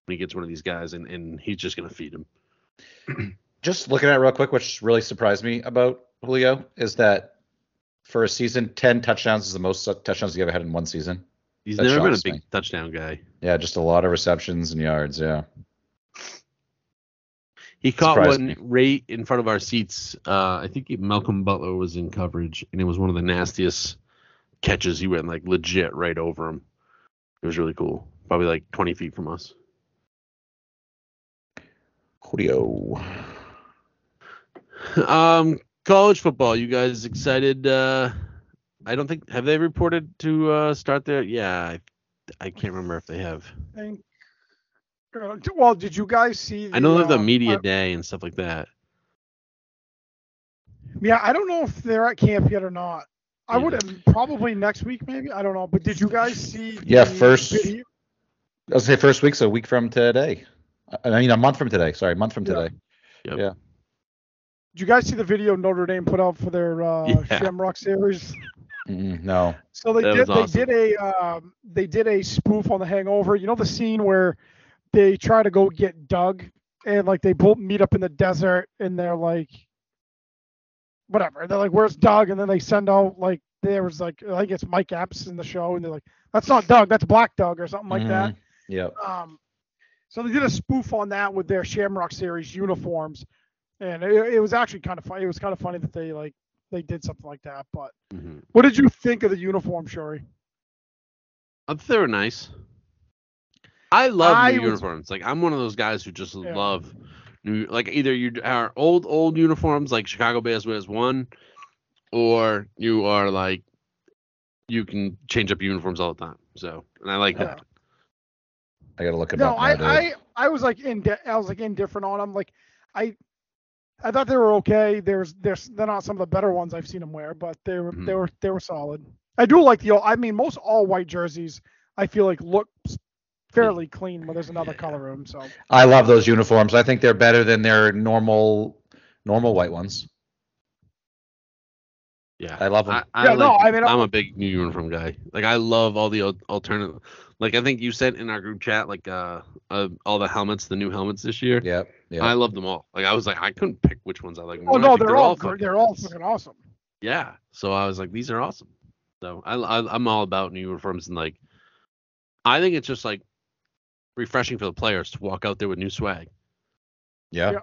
when he gets one of these guys and, and he's just going to feed him. *clears throat* just looking at it real quick, which really surprised me about Julio is that for a season, 10 touchdowns is the most touchdowns he ever had in one season. He's That never been a big me. touchdown guy. Yeah, just a lot of receptions and yards. Yeah. He caught Surprised one me. right in front of our seats. Uh, I think Malcolm Butler was in coverage, and it was one of the nastiest catches. He went like legit right over him. It was really cool. Probably like 20 feet from us. Julio. *sighs* Um, college football. You guys excited? Uh, I don't think have they reported to uh, start there? Yeah, I, I can't remember if they have. think. uh, Well, did you guys see? The, I know they have the uh, media uh, day and stuff like that. yeah, I don't know if they're at camp yet or not. I Yeah. would have probably next week, maybe. I don't know. But did you guys see? Yeah, the first- video? I was say first week, week's a week from today. I mean, a month from today. Sorry, a month from today. Yeah. today. Did you guys see the video Notre Dame put out for their uh, Yeah. Shamrock series? Mm, no. So they That did. awesome. They did a. Um, they did a spoof on The Hangover. You know the scene where they try to go get Doug, and like they both meet up in the desert, and they're like, whatever. They're like, "Where's Doug?" And then they send out like there was like I guess Mike Epps in the show, and they're like, "That's not Doug. That's Black Doug or something like that." Yeah. Um, so they did a spoof on that with their Shamrock Series uniforms, and it, it was actually kind of funny. It was kind of funny that they like they did something like that. But Mm-hmm. what did you think of the uniform, Shuri? I thought they were nice. I love I new was- uniforms. Like I'm one of those guys who just Yeah. love new. Like either you are old old uniforms, like Chicago Bears wears one, or you are like you can change up uniforms all the time. So, and I like Yeah. that. I gotta look at it No, up. I. I I was like in I was like indifferent on them. Like I I thought they were okay. There's there's they're not some of the better ones I've seen them wear, but they were Mhm. they were they were solid. I do like the I mean most all white jerseys I feel like look fairly clean when there's another color room. So I love those uniforms. I think they're better than their normal normal white ones. Yeah, I love them. I, I Yeah, like, no, I mean, I'm a big new uniform guy. Like I love all the al- alternative. Like I think you sent in our group chat like uh, uh all the helmets, the new helmets this year. Yeah, Yep. I love them all. Like I was like I couldn't pick which ones I like. oh more. I no, think they're all fucking gr- they're all nice. fucking awesome. Yeah. So I was like, these are awesome. So I, I I'm all about new uniforms and like, I think it's just like refreshing for the players to walk out there with new swag. Yeah. Yeah.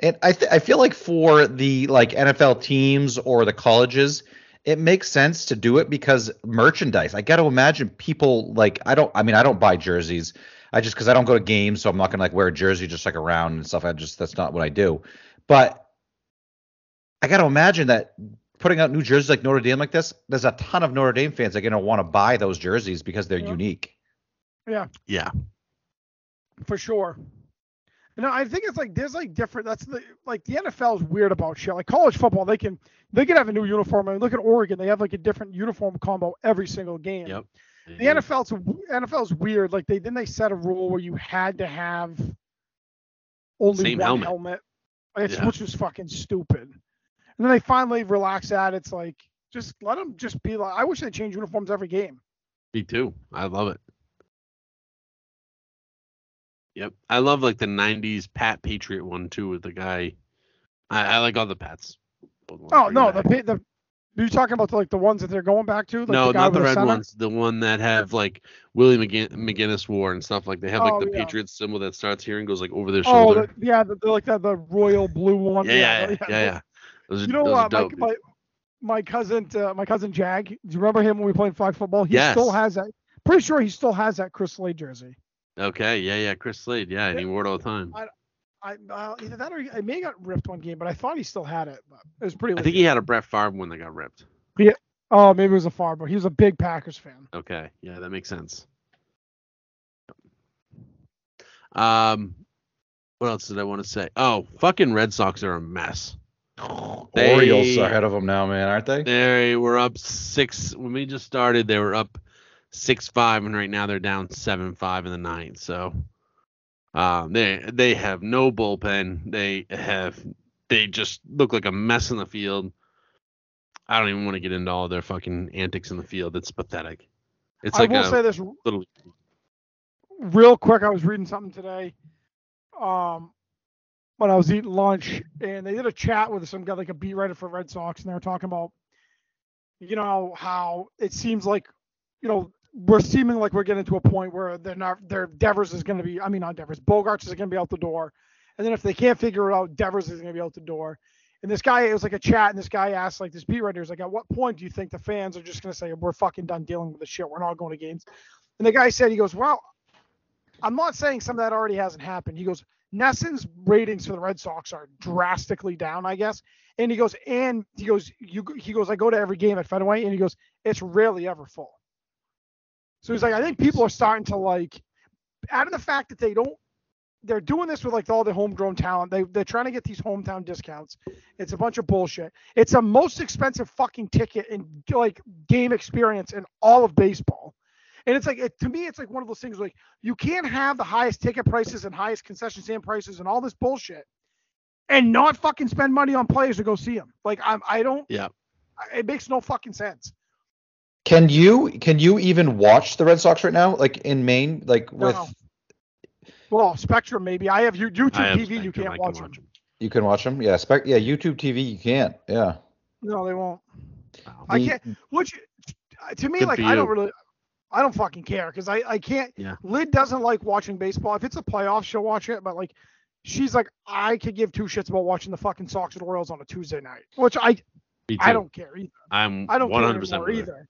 And I th- I feel like for the like NFL teams or the colleges, it makes sense to do it because merchandise. I got to imagine people like I don't I mean I don't buy jerseys. I just cuz I don't go to games so I'm not going to like wear a jersey just like around and stuff. I just that's not what I do. But I got to imagine that putting out new jerseys like Notre Dame like this, there's a ton of Notre Dame fans that are going to want to buy those jerseys because they're Yeah. unique. Yeah. Yeah. For sure. No, I think it's like there's like different. That's the like the NFL is weird about shit. Like college football, they can they can have a new uniform. I mean, look at Oregon; they have like a different uniform combo every single game. Yep. The NFL's NFL's weird. Like they then they set a rule where you had to have only Same one helmet. helmet, It's- Yeah. which was fucking stupid. And then they finally relax that. It's like just let them just be like. I wish they change uniforms every game. Me too. I love it. Yep. I love like the '90s Pat Patriot one too with the guy. I, I like all the Pats. All the ones Oh no, the the you're talking about the, like the ones that they're going back to. Like no, the not the red center? ones. The one that have like Willie McGin- McGinest wore and stuff. Like they have like Oh, the yeah. Patriots symbol that starts here and goes like over their Oh, shoulder. the, yeah, the, the, like the, the royal blue one. yeah, yeah, yeah, yeah, yeah. yeah. Those You know what? My, my my cousin, uh, my cousin Jag. Do you remember him when we played flag football? He Yes. still has that. Pretty sure he still has that Chris Slade jersey. Okay, yeah, yeah. Chris Slade, yeah, and he wore it all the time. I uh, either that or he, I may have got ripped one game, but I thought he still had it. But it was pretty. I think he had a Brett Favre one that got ripped. Yeah. Oh, maybe it was a far, but he was a big Packers fan. Okay, yeah, that makes sense. Um, what else did I want to say? Oh, fucking Red Sox are a mess. They- Orioles are ahead of them now, man, aren't they? They were up six when we just started. They were up six five, and right now they're down seven five in the ninth. So, um, they they have no bullpen. They have they just look like a mess in the field. I don't even want to get into all their fucking antics in the field. It's pathetic. It's I like will say this little. real quick. I was reading something today. Um, when I was eating lunch, and they did a chat with some guy, like a beat writer for Red Sox, and they were talking about, you know, how it seems like, you know, we're seeming like we're getting to a point where they're not, their Devers is going to be, I mean, not Devers, Bogaerts is going to be out the door, and then if they can't figure it out, Devers is going to be out the door. And this guy, it was like a chat, and this guy asked, like, this beat writer is like, at what point do you think the fans are just going to say, we're fucking done dealing with this shit, we're not going to games? And the guy said, he goes, well, I'm not saying some of that already hasn't happened. He goes, NESN's ratings for the Red Sox are drastically down, I guess. And he goes, and he goes, you, he goes, I go to every game at Fenway, and he goes, it's rarely ever full. So he's like, I think people are starting to like, out of the fact that they don't, they're doing this with like all the homegrown talent. They they're trying to get these hometown discounts. It's a bunch of bullshit. It's the most expensive fucking ticket and like game experience in all of baseball. And it's like it, to me, it's like one of those things like you can't have the highest ticket prices and highest concession stand prices and all this bullshit, and not fucking spend money on players to go see them. Like I'm, I don't. Yeah. It makes no fucking sense. Can you can you even watch the Red Sox right now? Like in Maine, like with No. Well, Spectrum maybe. I have YouTube I have TV. You Spectrum, I can't can watch them. watch 'em. you can watch them. Yeah, spec. Yeah, YouTube TV you can't. Yeah. No, they won't. Wow. I can't. Which to me, like I don't really. I don't fucking care because I I can't. Yeah. Lid doesn't like watching baseball. If it's a playoff, she'll watch it. But like, she's like, I could give two shits about watching the fucking Sox and Royals on a Tuesday night, which I I don't care either. I'm I don't 100% care anymore either.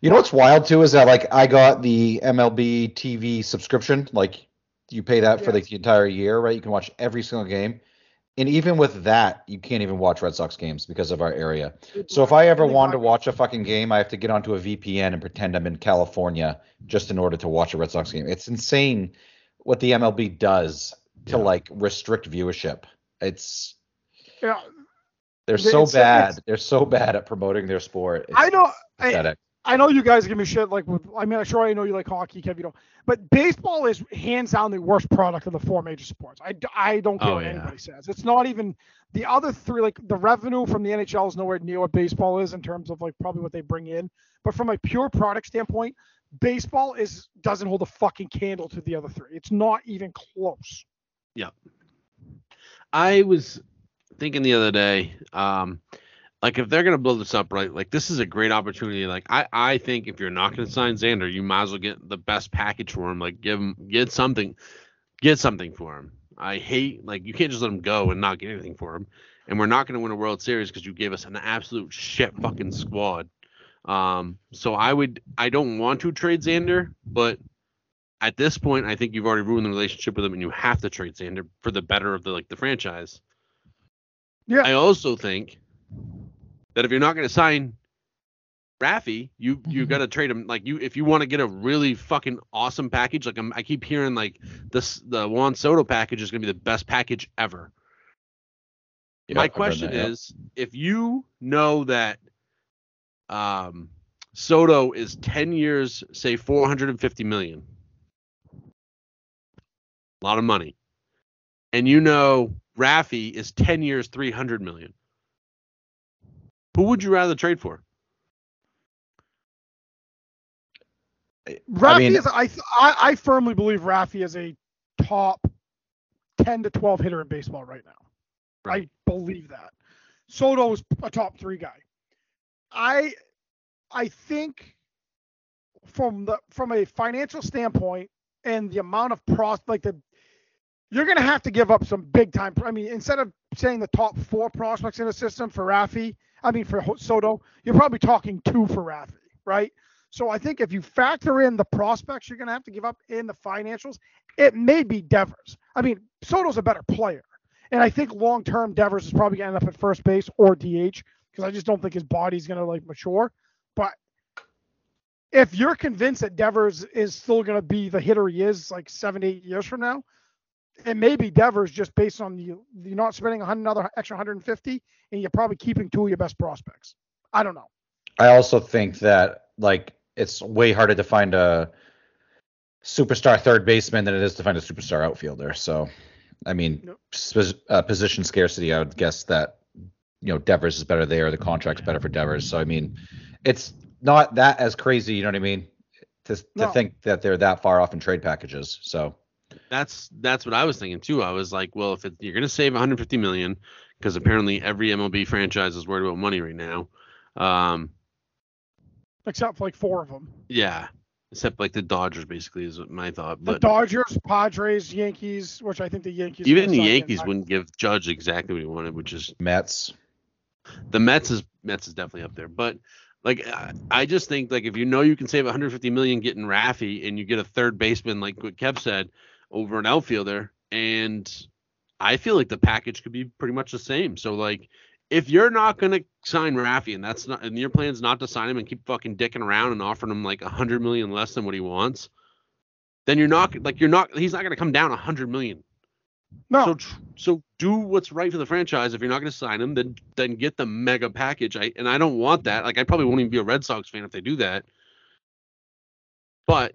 You know what's wild too is that like I got the MLB TV subscription. Like you pay that for like the entire year, right? You can watch every single game. And even with that, you can't even watch Red Sox games because of our area. So if I ever Only wanted to watch a fucking game, I have to get onto a VPN and pretend I'm in California just in order to watch a Red Sox game. It's insane what the MLB does to Yeah. like restrict viewership. It's yeah, they're so it's- uh, bad. it's- They're so bad at promoting their sport. It's I know. I, pathetic. I know you guys give me shit like with. I mean, I'm sure I know you like hockey, Kev. You don't. But baseball is hands down the worst product of the four major sports. I, I don't care Oh, what yeah. anybody says. It's not even the other three. Like the revenue from the NHL is nowhere near what baseball is in terms of like probably what they bring in. But from a pure product standpoint, baseball is doesn't hold a fucking candle to the other three. It's not even close. Yeah. I was thinking the other day, um, like if they're gonna build this up right, like this is a great opportunity. Like I, I think if you're not gonna sign Xander, you might as well get the best package for him. Like give him, get something, get something for him. I hate like you can't just let him go and not get anything for him. And we're not gonna win a World Series because you gave us an absolute shit fucking squad. Um, so I would, I don't want to trade Xander, but at this point, I think you've already ruined the relationship with him, and you have to trade Xander for the better of the like the franchise. Yeah. I also think that if you're not going to sign Raffy, you you got to trade him. Like you, if you want to get a really fucking awesome package, like I'm, I keep hearing like this, the Juan Soto package is going to be the best package ever. Yep, My question that, yep. is, if you know that, um, Soto is 10 years, say 450 million. A lot of money. And you know Rafi is 10 years, 300 million. Who would you rather trade for? Rafi mean- is I, I I firmly believe Rafi is a top 10 to 12 hitter in baseball right now. Right. I believe that. Soto is a top 3 guy. I I think from the from a financial standpoint and the amount of pros like the you're going to have to give up some big time. I mean, instead of saying the top four prospects in the system for Rafi, I mean for Soto, you're probably talking two for Rafi, right? So I think if you factor in the prospects you're going to have to give up in the financials, it may be Devers. I mean, Soto's a better player. And I think long term, Devers is probably going to end up at first base or DH because I just don't think his body's going to like mature. But if you're convinced that Devers is still going to be the hitter he is like seven, eight years from now, it maybe Devers just based on you you're not spending a hundred- another extra 150 and you're probably keeping two of your best prospects. I don't know. I also think that like it's way harder to find a superstar third baseman than it is to find a superstar outfielder. So, I mean, Yep. sp- uh, position scarcity. I would guess that you know Devers is better there. The contract's better for Devers. So, I mean, it's not that as crazy. You know what I mean? To to No. think that they're that far off in trade packages. So, That's that's what I was thinking too. I was like, well, if it, you're going to save 150 million, because apparently every MLB franchise is worried about money right now. Um, Except for like four of them. yeah, except like the Dodgers, basically, is what my thought. The Dodgers, Padres, Yankees, which I think the Yankees. even the Yankees back. wouldn't give Judge exactly what he wanted, which is Mets. the Mets is Mets is definitely up there. But like I, I just think like if you know you can save 150 million getting Raffy and you get a third baseman like what Kev said over an outfielder, and I feel like the package could be pretty much the same. So like if you're not gonna sign Rafi and that's not and your plan's not to sign him and keep fucking dicking around and offering him like a hundred million less than what he wants, then you're not like you're not he's not gonna come down a hundred million. No, So tr- so do what's right for the franchise. If you're not going to sign him, then then get the mega package. I and I don't want that. Like I probably won't even be a Red Sox fan if they do that. But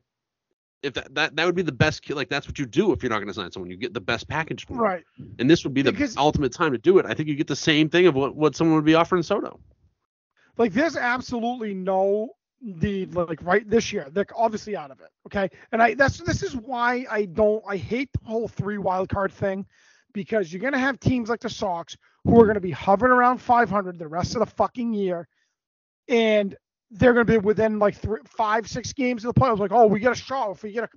if that that, that would be the best. Like that's what you do if you're not going to sign someone. You get the best package. For them. right. And this would be the Because- ultimate time to do it. I think you get the same thing of what what someone would be offering Soto. Like there's absolutely no need like right this year. They're obviously out of it. Okay. And I that's this is why I don't I hate the whole three wild card thing because you're gonna have teams like the Sox who are gonna be hovering around 500 the rest of the fucking year, and they're gonna be within like three, five, six games of the playoffs. Like, oh, we get a shot if we get a.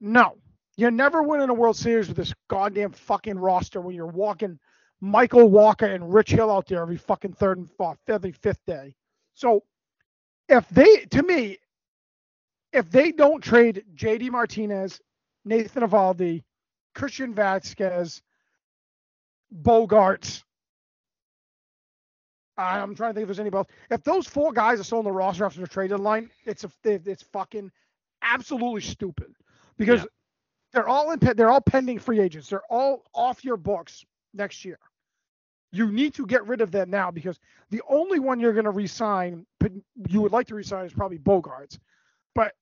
No, you're never winning a World Series with this goddamn fucking roster when you're walking Michael Wacha and Rich Hill out there every fucking third and fourth, every fifth day. So if they, to me, if they don't trade JD Martinez, Nathan Eovaldi, Christian Vázquez, Bogaerts, I'm trying to think if there's anybody else. If those four guys are still on the roster after the trade deadline, it's a, it's fucking absolutely stupid because Yeah. they're all in, they're all pending free agents. They're all off your books next year. You need to get rid of them now because the only one you're going to resign, you would like to resign is probably Bogaerts. But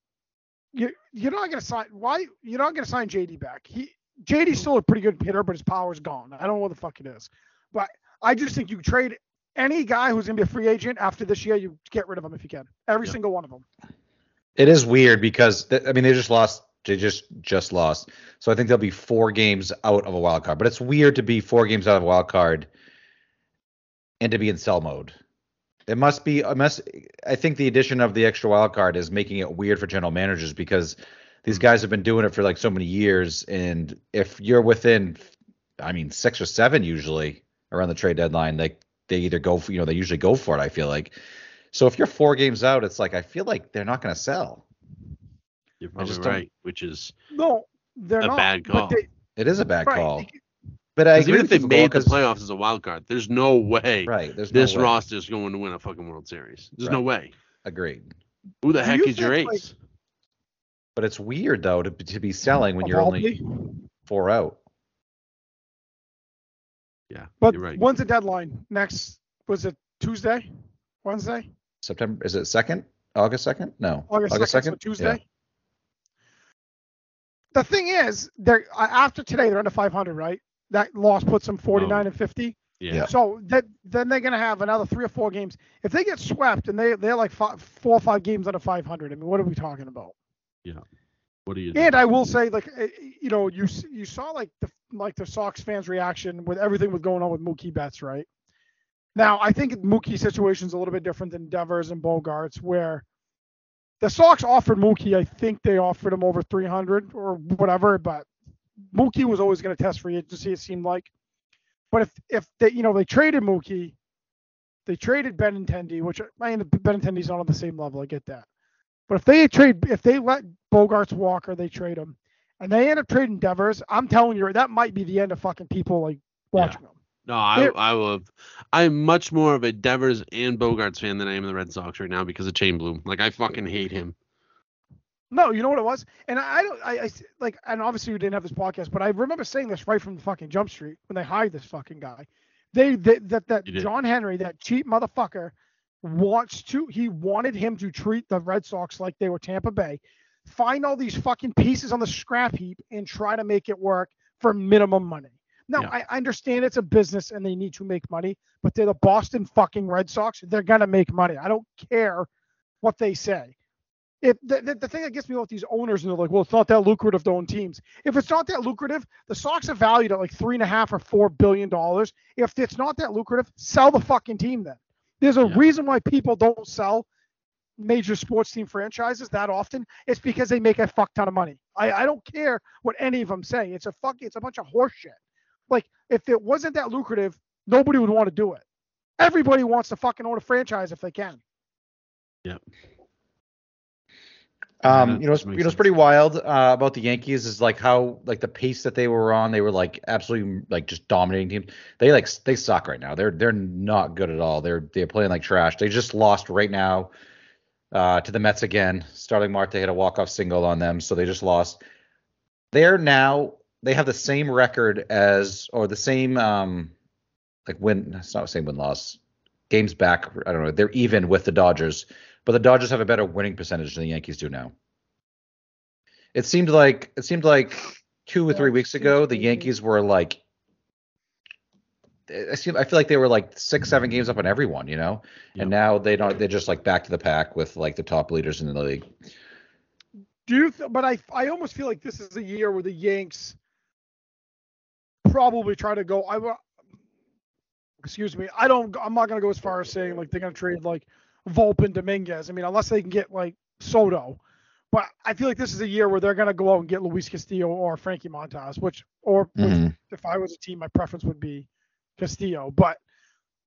you you're not going to sign. Why you're not going to sign JD back? He JD's still a pretty good hitter, but his power's gone. I don't know what the fuck it is. But I just think you trade any guy who's going to be a free agent after this year. You get rid of them if you can. Every Yep. single one of them. It is weird because th- I mean they just lost. They just just lost. So I think they'll be four games out of a wild card. But it's weird to be four games out of a wild card and to be in sell mode. It must be. It must. I think the addition of the extra wild card is making it weird for general managers because these mm-hmm. guys have been doing it for like so many years, and if you're within, I mean, six or seven usually around the trade deadline, like they either go for, you know, they usually go for it. I feel like. So if you're four games out, it's like I feel like they're not going to sell. You're probably just right, which is No, they're A not. bad call. they- It is a bad right, call. But I agree even if they you, made the playoffs as a wild card, there's no way right, there's no this way. roster is going to win a fucking World Series. There's no way. Agreed. Who the Do heck you is your think, like- ace? But it's weird though to to be selling when you're only four out. Yeah, But you're right. when's the deadline? Next was it Tuesday? Wednesday? September is it second? August second? No. August, 2nd, so Tuesday. The thing is, they're uh, after today they're under 500, right? That loss puts them 49 and 50. Yeah. So that then they're gonna have another three or four games. If they get swept and they they're like five, four or five games under 500, I mean, what are we talking about? What do you? And I will say, like, eh, you know, you you saw like the like the Sox fans' reaction with everything was going on with Mookie Betts, right? Now, I think Mookie's situation is a little bit different than Devers and Bogaerts, where the Sox offered Mookie. I think they offered him over 300 or whatever, but Mookie was always going to test free agency. It seemed like, but if if they you know they traded Mookie, they traded Benintendi, which I mean Benintendi's not on the same level. I get that. But if they trade, if they let Bogaerts walk or they trade him, and they end up trading Devers, I'm telling you, that might be the end of fucking people like watching them. No, I They're- I will. I'm much more of a Devers and Bogaerts fan than I am the Red Sox right now because of Chaim Bloom. Like I fucking hate him. No, you know what it was, and I, I don't, I, I like, and obviously we didn't have this podcast, but I remember saying this right from the fucking Jump Street when they hired this fucking guy. They, they that that John Henry, that cheap motherfucker, wants to. He wanted him to treat the Red Sox like they were Tampa Bay, find all these fucking pieces on the scrap heap and try to make it work for minimum money. Now Yeah. I understand it's a business and they need to make money, but they're the Boston fucking Red Sox. They're gonna make money. I don't care what they say. If the, the, the thing that gets me with these owners and they're like, well, it's not that lucrative to own teams. If it's not that lucrative, the Sox are valued at like three and a half or four billion dollars. If it's not that lucrative, sell the fucking team then. There's a Yeah. reason why people don't sell major sports team franchises that often. It's because they make a fuck ton of money. I, I don't care what any of them say. It's a fuck. It's a bunch of horseshit. Like if it wasn't that lucrative, nobody would want to do it. Everybody wants to fucking own a franchise if they can. Um, Yeah, you know, that you know, it's pretty wild uh, about the Yankees is like how like the pace that they were on. They were like absolutely like just dominating team. They like they suck right now. They're they're not good at all. They're they're playing like trash. They just lost right now uh, to the Mets again. Starling Marte hit a walk off single on them, so they just lost. They're now they have the same record as or the same um like win. It's not the same win loss. Games back. I don't know. They're even with the Dodgers but the Dodgers have a better winning percentage than the Yankees do now. It seemed like it seemed like two or three weeks ago the. Yankees were like I seem I feel like they were like six seven games up on everyone, you know, and now they don't they're just like back to the pack with like the top leaders in the league. Do you? Th- but I I almost feel like this is a year where the Yanks probably try to go. I excuse me. I don't. I'm not gonna go as far as saying like they're gonna trade like Volpe and Dominguez. I mean, unless they can get like Soto. But I feel like this is a year where they're gonna go out and get Luis Castillo or Frankie Montas, which or which, Mhm. if I was a team, my preference would be Castillo. But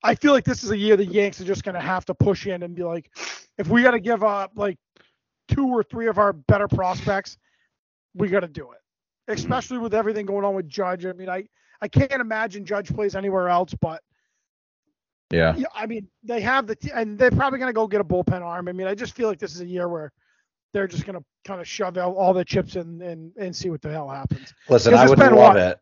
I feel like this is a year the Yanks are just gonna have to push in and be like, if we gotta give up like two or three of our better prospects, we got to do it. Especially with everything going on with Judge. I mean, I I can't imagine Judge plays anywhere else, but Yeah. yeah, I mean, they have the t- and they're probably gonna go get a bullpen arm. I mean, I just feel like this is a year where they're just gonna kind of shove out all their chips in and and see what the hell happens. Listen, I would love what? it.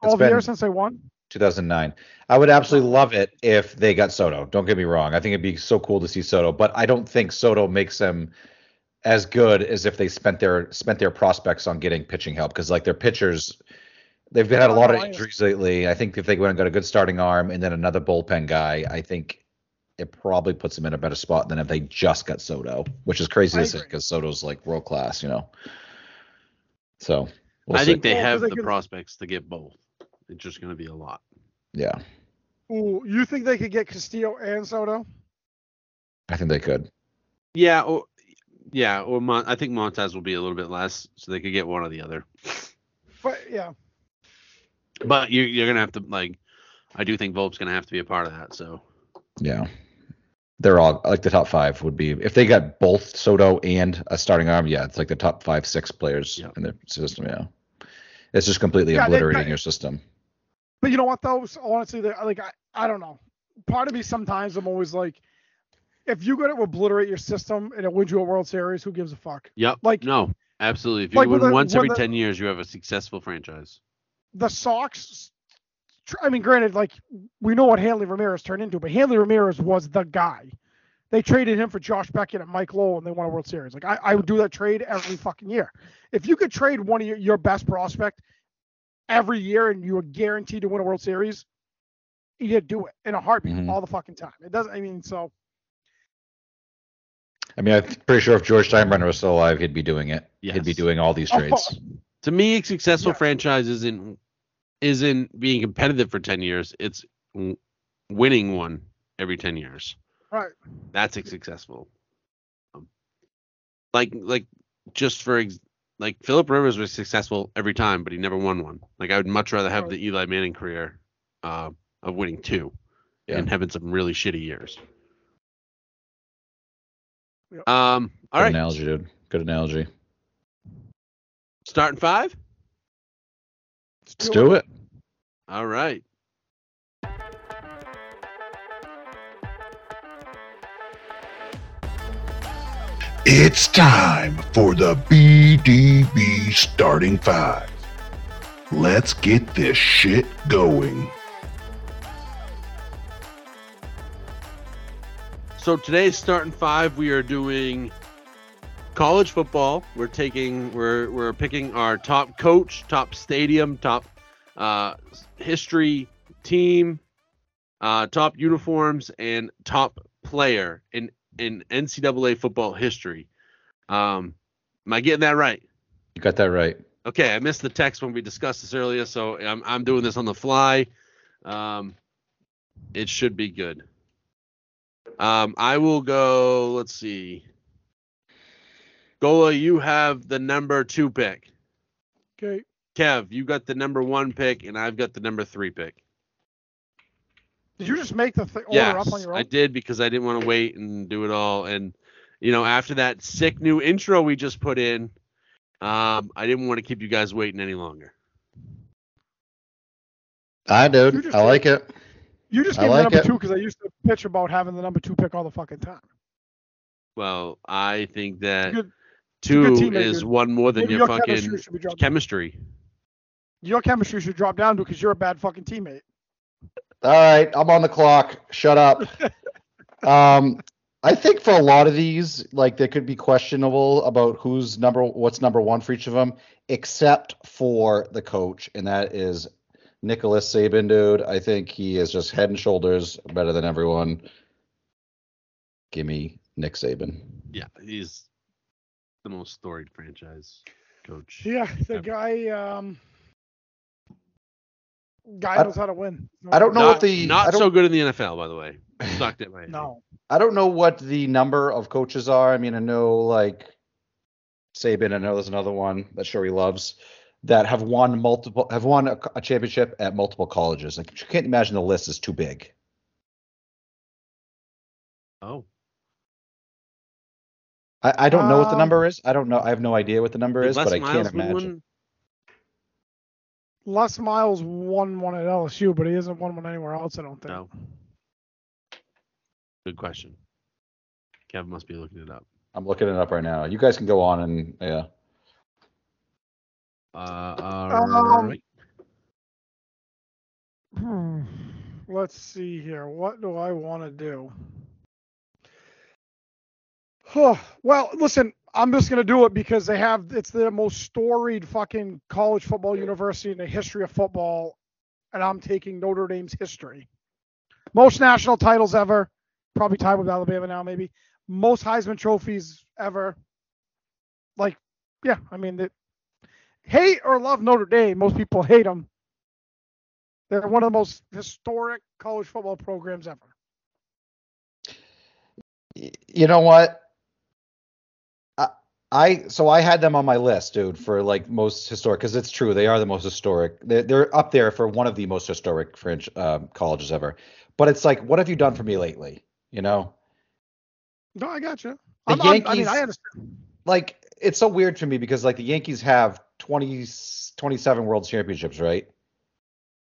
Twelve years since they won. 2009. I would absolutely love it if they got Soto. Don't get me wrong. I think it'd be so cool to see Soto, but I don't think Soto makes them as good as if they spent their spent their prospects on getting pitching help because like their pitchers they've been had a lot of injuries lately. I think if they went and got a good starting arm and then another bullpen guy, I think it probably puts them in a better spot than if they just got Soto, which is crazy I to say because Soto's like world class, you know. So we'll I see. think they Well, 'cause have they the can- prospects to get both. It's just going to be a lot. yeah, Ooh, you think they could get Castillo and Soto? I think they could. Yeah, or yeah, or Mon- I think Montas will be a little bit less, so they could get one or the other. But yeah, But you're you're gonna have to like, I do think Volpe's gonna have to be a part of that. So Yeah. They're all like the top five would be if they got both Soto and a starting arm. Yeah, it's like the top five, six players Yeah. in the system. Yeah, it's just completely Yeah, obliterating they- your system. But you know what though? So honestly, like I, I don't know. Part of me sometimes I'm always like, if you got to obliterate your system and it wins you a World Series, who gives a fuck? yep, Like no, absolutely. If you like win the- once every the- ten years, you have a successful franchise. The Sox. I mean, granted, like we know what Hanley Ramirez turned into, but Hanley Ramirez was the guy. they traded him for Josh Beckett and Mike Lowell, and they won a World Series. Like I, I would do that trade every fucking year. If you could trade one of your, your best prospect every year and you were guaranteed to win a World Series, you'd do it in a heartbeat Mhm. all the fucking time. It doesn't. I mean, so I mean, I'm pretty sure if George Steinbrenner was still alive, he'd be doing it. He'd be doing all these trades. course. To me, a successful Yeah. franchise isn't isn't being competitive for ten years. It's w- winning one every ten years. right. That's a successful. Um, like like just for ex- like Philip Rivers was successful every time, but he never won one. Like I would much rather have Right. the Eli Manning career uh, of winning two Yeah. and having some really shitty years. Yep. Um. All Good right. analogy, dude. Good analogy. Starting five. Let's do it. All right. It's time for the BDB starting five. Let's get this shit going. So today's starting five, we are doing college football. We're taking, we're we're picking our top coach, top stadium, top uh, history team, uh, top uniforms, and top player in in NCAA football history. Um, am I getting that right? You got that right. Okay, I missed the text when we discussed this earlier, so I'm I'm doing this on the fly. Um, it should be good. Um, I will go. Let's see. Gola, you have the number two pick. Okay. Kev, you got the number one pick, and I've got the number three pick. Did you just make the th- order up on your own? I did because I didn't want to wait and do it all. And you know, after that sick new intro we just put in, um, I didn't want to keep you guys waiting any longer. I You dude. I like it. You just I gave me like number it. two because I used to pitch about having the number two pick all the fucking time. Well, I think that Good- two good is dude. one more than Maybe your your fucking chemistry should be dropped. chemistry. Your chemistry should drop down because you're a bad fucking teammate. All right, I'm on the clock. Shut up. *laughs* um, I think for a lot of these, like they could be questionable about who's number, what's number one for each of them, except for the coach, and that is Nicholas Saban, dude. I think he is just head and shoulders better than everyone. Give me Nick Saban. Yeah, he's the most storied franchise coach. Yeah, the Yep. guy um guy I- knows how to win. I don't know not, what the- I not don't- so good in the NFL, by the way. Sucked at my No. I don't know what the number of coaches are. I mean, I know like Saban. I know there's another one that Shuri loves that have won multiple have won a, a championship at multiple colleges. Like you can't imagine the list is too big. Oh, I, I don't know what the Um, number is. I don't know. I have no idea what the number is, Les but I Miles can't imagine. one? Les Miles won one at LSU, but he hasn't won one anywhere else, I don't think. No. Good question. Kevin must be looking it up. I'm looking it up right now. You guys can go on and yeah. Uh, all Um, right. Hmm. Let's see here. What do I want to do? Well, listen, I'm just gonna do it because they have it's the most storied fucking college football university in the history of football, and I'm taking Notre Dame's history. Most national titles ever, probably tied with Alabama now, maybe. Most Heisman trophies ever. Like, yeah, I mean, the, hate or love Notre Dame, most people hate them. They're one of the most historic college football programs ever. You know what? I, so I had them on my list, dude, for like most historic because it's true they are the most historic. They're, they're up there for one of the most historic French um, colleges ever. But it's like, what have you done for me lately? You know, No, I got you. The I'm, I'm, I mean, I understand. like it's so weird for me because like the Yankees have 20, 27 World Championships, right?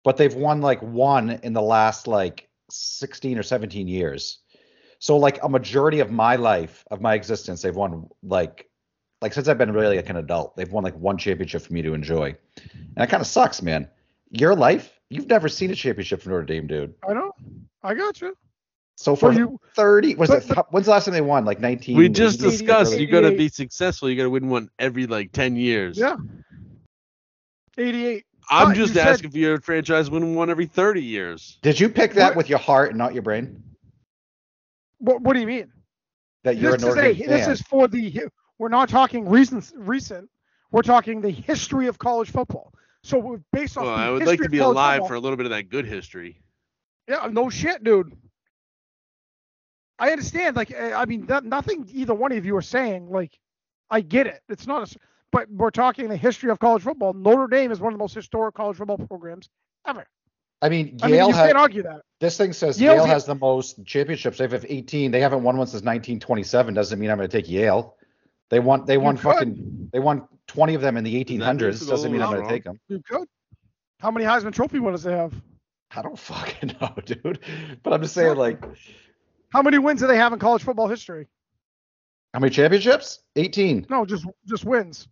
But they've won like one in the last like 16 or 17 years. So like a majority of my life, of my existence, they've won like like since I've been really like an adult, they've won like one championship for me to enjoy. And it kind of sucks, man. Your life, you've never seen a championship for Notre Dame, dude. I know. I got you. So for For you, 30, was but- it? When's the last time they won? Like 19. We just 88, discussed you got to be successful. You got to win one every like ten years. yeah, 88. I'm But just you said- asking for your franchise winning one every thirty years. Did you pick that What- with your heart and not your brain? What, what do you mean? That you're this a is Notre a, Dame this is for the. Hi- We're not talking recent. Recent. We're talking the history of college football. So we're based off. Well, the I would like to be alive football- for a little bit of that good history. Yeah, no shit, dude. I understand. Like, eh, I mean, that, nothing either one of you are saying. Like, I get it. It's not a, But we're talking the history of college football. Notre Dame is one of the most historic college football programs ever. I mean, I mean, Yale you has can't argue that. this thing says Yale's Yale has the most championships. They have 18. They haven't won one since 1927. Doesn't mean I'm going to take Yale. They want They won could. fucking. They won 20 of them in the 1800s. makes it a Doesn't mean I'm going to take them. You could. How many Heisman Trophy winners they have? I don't *laughs* fucking know, dude. But I'm just saying, like, How many wins do they have in college football history? how many championships? 18. No, just just wins.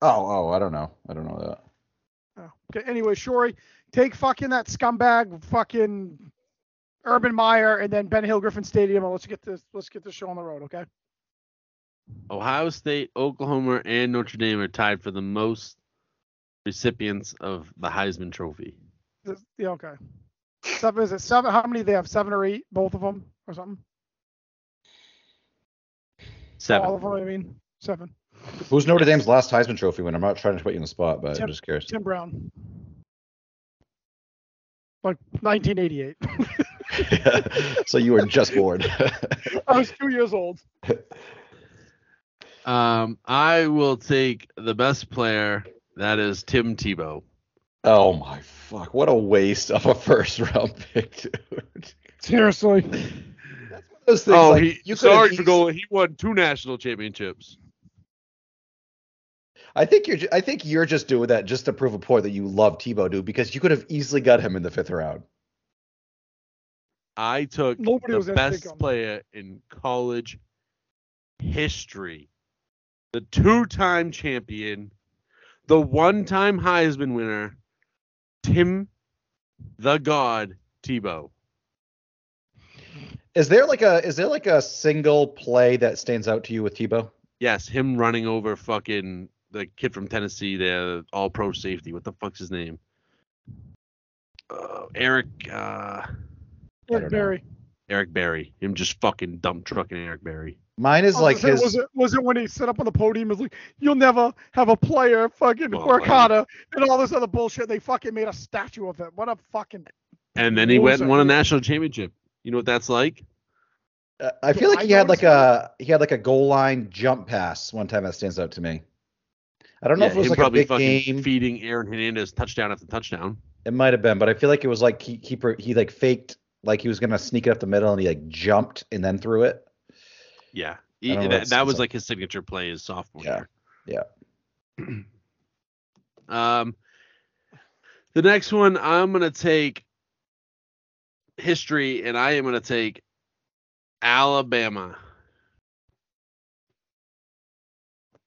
Oh, oh, I don't know. I don't know that. Oh, okay. Anyway, Shori, take fucking that scumbag, fucking Urban Meyer, and then Ben Hill Griffin Stadium, and let's get this let's get this show on the road, okay? Ohio State, Oklahoma, and Notre Dame are tied for the most recipients of the Heisman Trophy. This- yeah, okay. Seven is it seven? How many do they have? Seven or eight? Both of them or something? Seven. All of them. I mean, seven. Who's Notre Dame's last Heisman Trophy winner? I'm not trying to put you in the spot, but Tim- I'm just curious. Tim Brown. Like 1988. *laughs* so you were just born. *laughs* I was two years old. *laughs* Um, I will take the best player. That is Tim Tebow. oh my fuck! What a waste of a first round pick, dude. Seriously. Those things, oh, like, he, you sorry for going. He won two national championships. I think you're. I think you're just doing that just to prove a point that you love Tebow, dude. Because you could have easily got him in the fifth round. I took Nobody the that best player in college history, the two-time champion, the one-time Heisman winner, Tim the God Tebow. Is there like a is there like a single play that stands out to you with Tebow? Yes, him running over fucking the kid from Tennessee, the all-pro safety. What the fuck's his name? Uh, Eric. Uh, don't know. Ed Barry. Eric Berry. Him just fucking dump trucking Eric Berry. Mine is I was like gonna say, his. Was it, was it when he stood up on the podium? and Was like, you'll never have a player fucking Oh, work harder and all this other bullshit. They fucking made a statue of it. What a fucking. And then he went and won a national championship. You know what that's like? uh, I feel like I he had like noticed a he had like a goal line jump pass one time that stands out to me. I don't know Yeah, if it was him like a big fucking game. feeding Aaron Hernandez touchdown after touchdown. It might have been, but I feel like it was like he he he like faked like he was gonna sneak it up the middle and he like jumped and then threw it. Yeah, He- that, that was like his signature play his sophomore Yeah, year. *clears throat* um, the next one I'm gonna take history, and I am gonna take Alabama.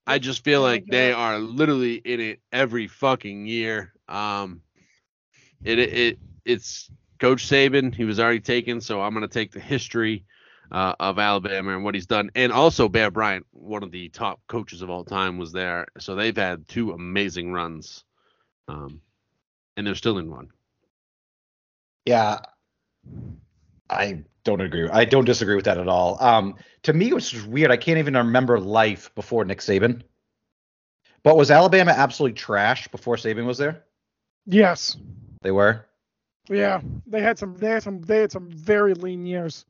I just feel like they are literally in it every fucking year. Um, it it, it it's Coach Saban. He was already taken, so I'm gonna take the history uh, of Alabama and what he's done, and also Bear Bryant, one of the top coaches of all time, was there. So they've had two amazing runs, um, and they're still in one. Yeah, I don't agree. I don't disagree with that at all. Um, to me, it was just weird. I can't even remember life before Nick Saban. But was Alabama absolutely trash before Saban was there? Yes. They were. Yeah. They had some. They had some. They had some very lean years.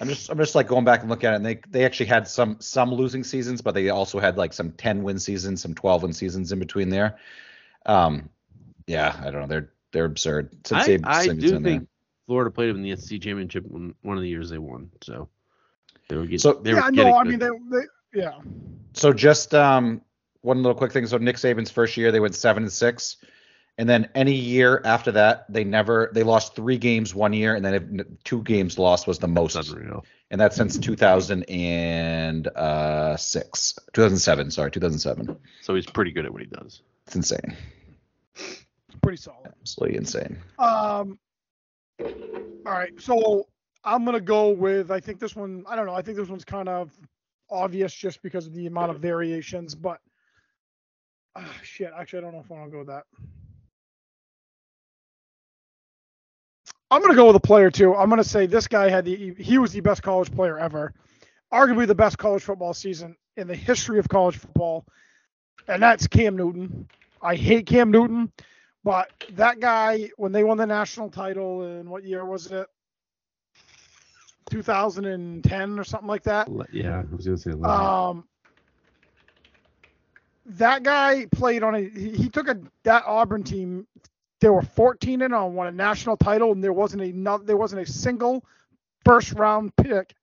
I'm just I'm just like going back and looking at it, and they they actually had some some losing seasons, but they also had like some 10 win seasons, some 12 win seasons in between there. Um, yeah, I don't know. They're they're absurd. Since I, Saban- I Saban's do in there. think Florida played them in the SEC championship one, one of the years they won. So they were getting. So- they were yeah. getting No. I mean, they. they yeah. So just um one little quick thing. So Nick Saban's first year they went seven and six, and then any year after that they never they lost three games one year, and then if two games lost was the most, That's unreal. and that's since 2006, 2007. Sorry, 2007. So he's pretty good at what he does. It's insane, Pretty solid. absolutely insane. Um. All right, so I'm gonna go with. I think this one. I don't know. I think this one's kind of obvious just because of the amount of variations, but ah, shit. Actually, I don't know if I want to go with that. I'm gonna go with a player too. I'm gonna say this guy had the. He was the best college player ever, arguably the best college football season in the history of college football, and that's Cam Newton. I hate Cam Newton, but that guy when they won the national title in what year was it? 2010 or something like that. Yeah, I was gonna say. eleven. Um, that guy played on a. He took a that Auburn team. They were 14 and on, won a national title, and there wasn't a there wasn't a single first round pick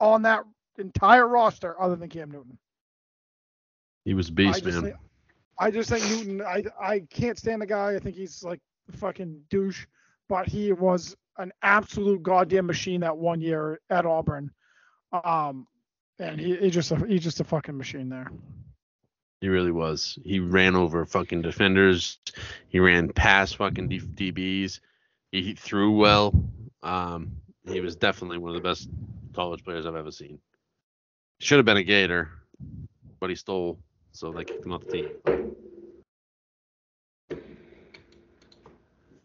on that entire roster other than Cam Newton. he was a I beast, just man. think, I just think Newton. I I can't stand the guy. I think he's like a fucking douche, but he was an absolute goddamn machine that one year at Auburn. Um, and he, he just a, he's just a fucking machine there. He really was. He ran over fucking defenders. He ran past fucking DBs. He, he threw well. Um, he was definitely one of the best college players I've ever seen. Should have been a Gator, but he stole, so they kicked him off the team.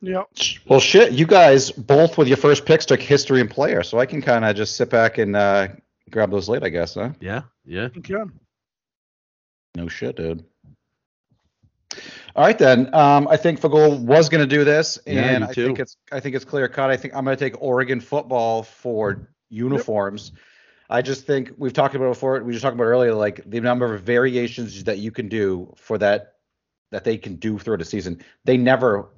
Yep. Well, shit, you guys both with your first picks took history and player, so I can kind of just sit back and uh, grab those late, I guess, huh? Yeah, yeah. Okay. No shit, dude. All right then. Um, I think Fagol was going to do this, and me I think it's I think it's clear cut. I think I'm going to take Oregon football for uniforms. I just think we've talked about it before. We just talked about earlier, like the number of variations that you can do for that that they can do throughout a season. They never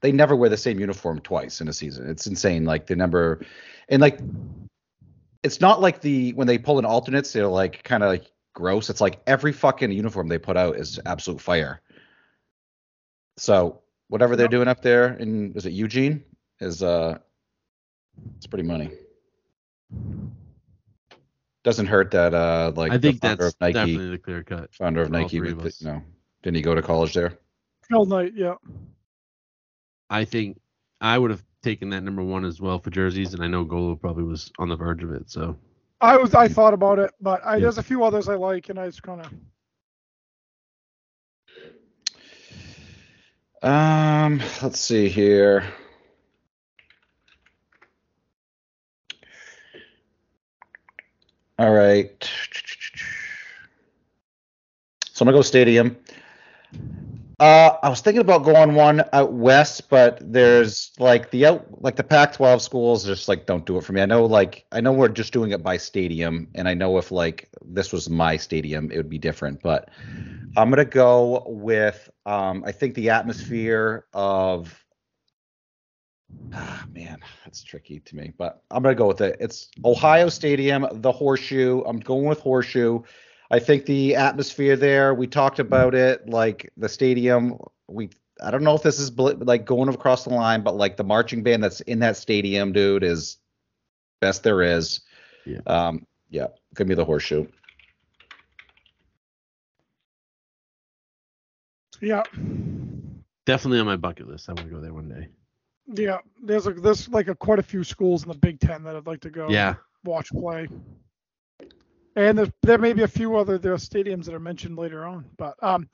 they never wear the same uniform twice in a season. It's insane. Like the number and like it's not like the when they pull in alternates, they're like kind of like gross. It's like every fucking uniform they put out is absolute fire. So whatever they're doing up there in is it Eugene is uh it's pretty money. Doesn't hurt that uh like I think the founder that's of Nike definitely the clear cut. founder of for Nike three with of the, us. no didn't he go to college there? Phil Knight. Yeah. I think I would have taken that number one as well for jerseys, and I know Golo probably was on the verge of it. So I was I thought about it, but I, Yeah. there's a few others I like, and I just kind of Um, let's see here. All right. So I'm gonna go stadium. Uh, I was thinking about going one out west, but there's like the out like the Pac-12 schools just like don't do it for me. I know like I know we're just doing it by stadium, and I know if like this was my stadium, it would be different. But I'm gonna go with um, I think the atmosphere of ah man, that's tricky to me, but I'm gonna go with it. It's Ohio Stadium, the Horseshoe. I'm going with Horseshoe. I think the atmosphere there. We talked about it, like the stadium. We I don't know if this is bl- like going across the line, but like the marching band that's in that stadium, dude, is best there is. Yeah. Um. Yeah. Give me the Horseshoe. yeah definitely on my bucket list. I want to go there one day. yeah. There's a there's like a quite a few schools in the Big Ten that I'd like to go Yeah, watch play. And there's, there may be a few other there stadiums that are mentioned later on, but um,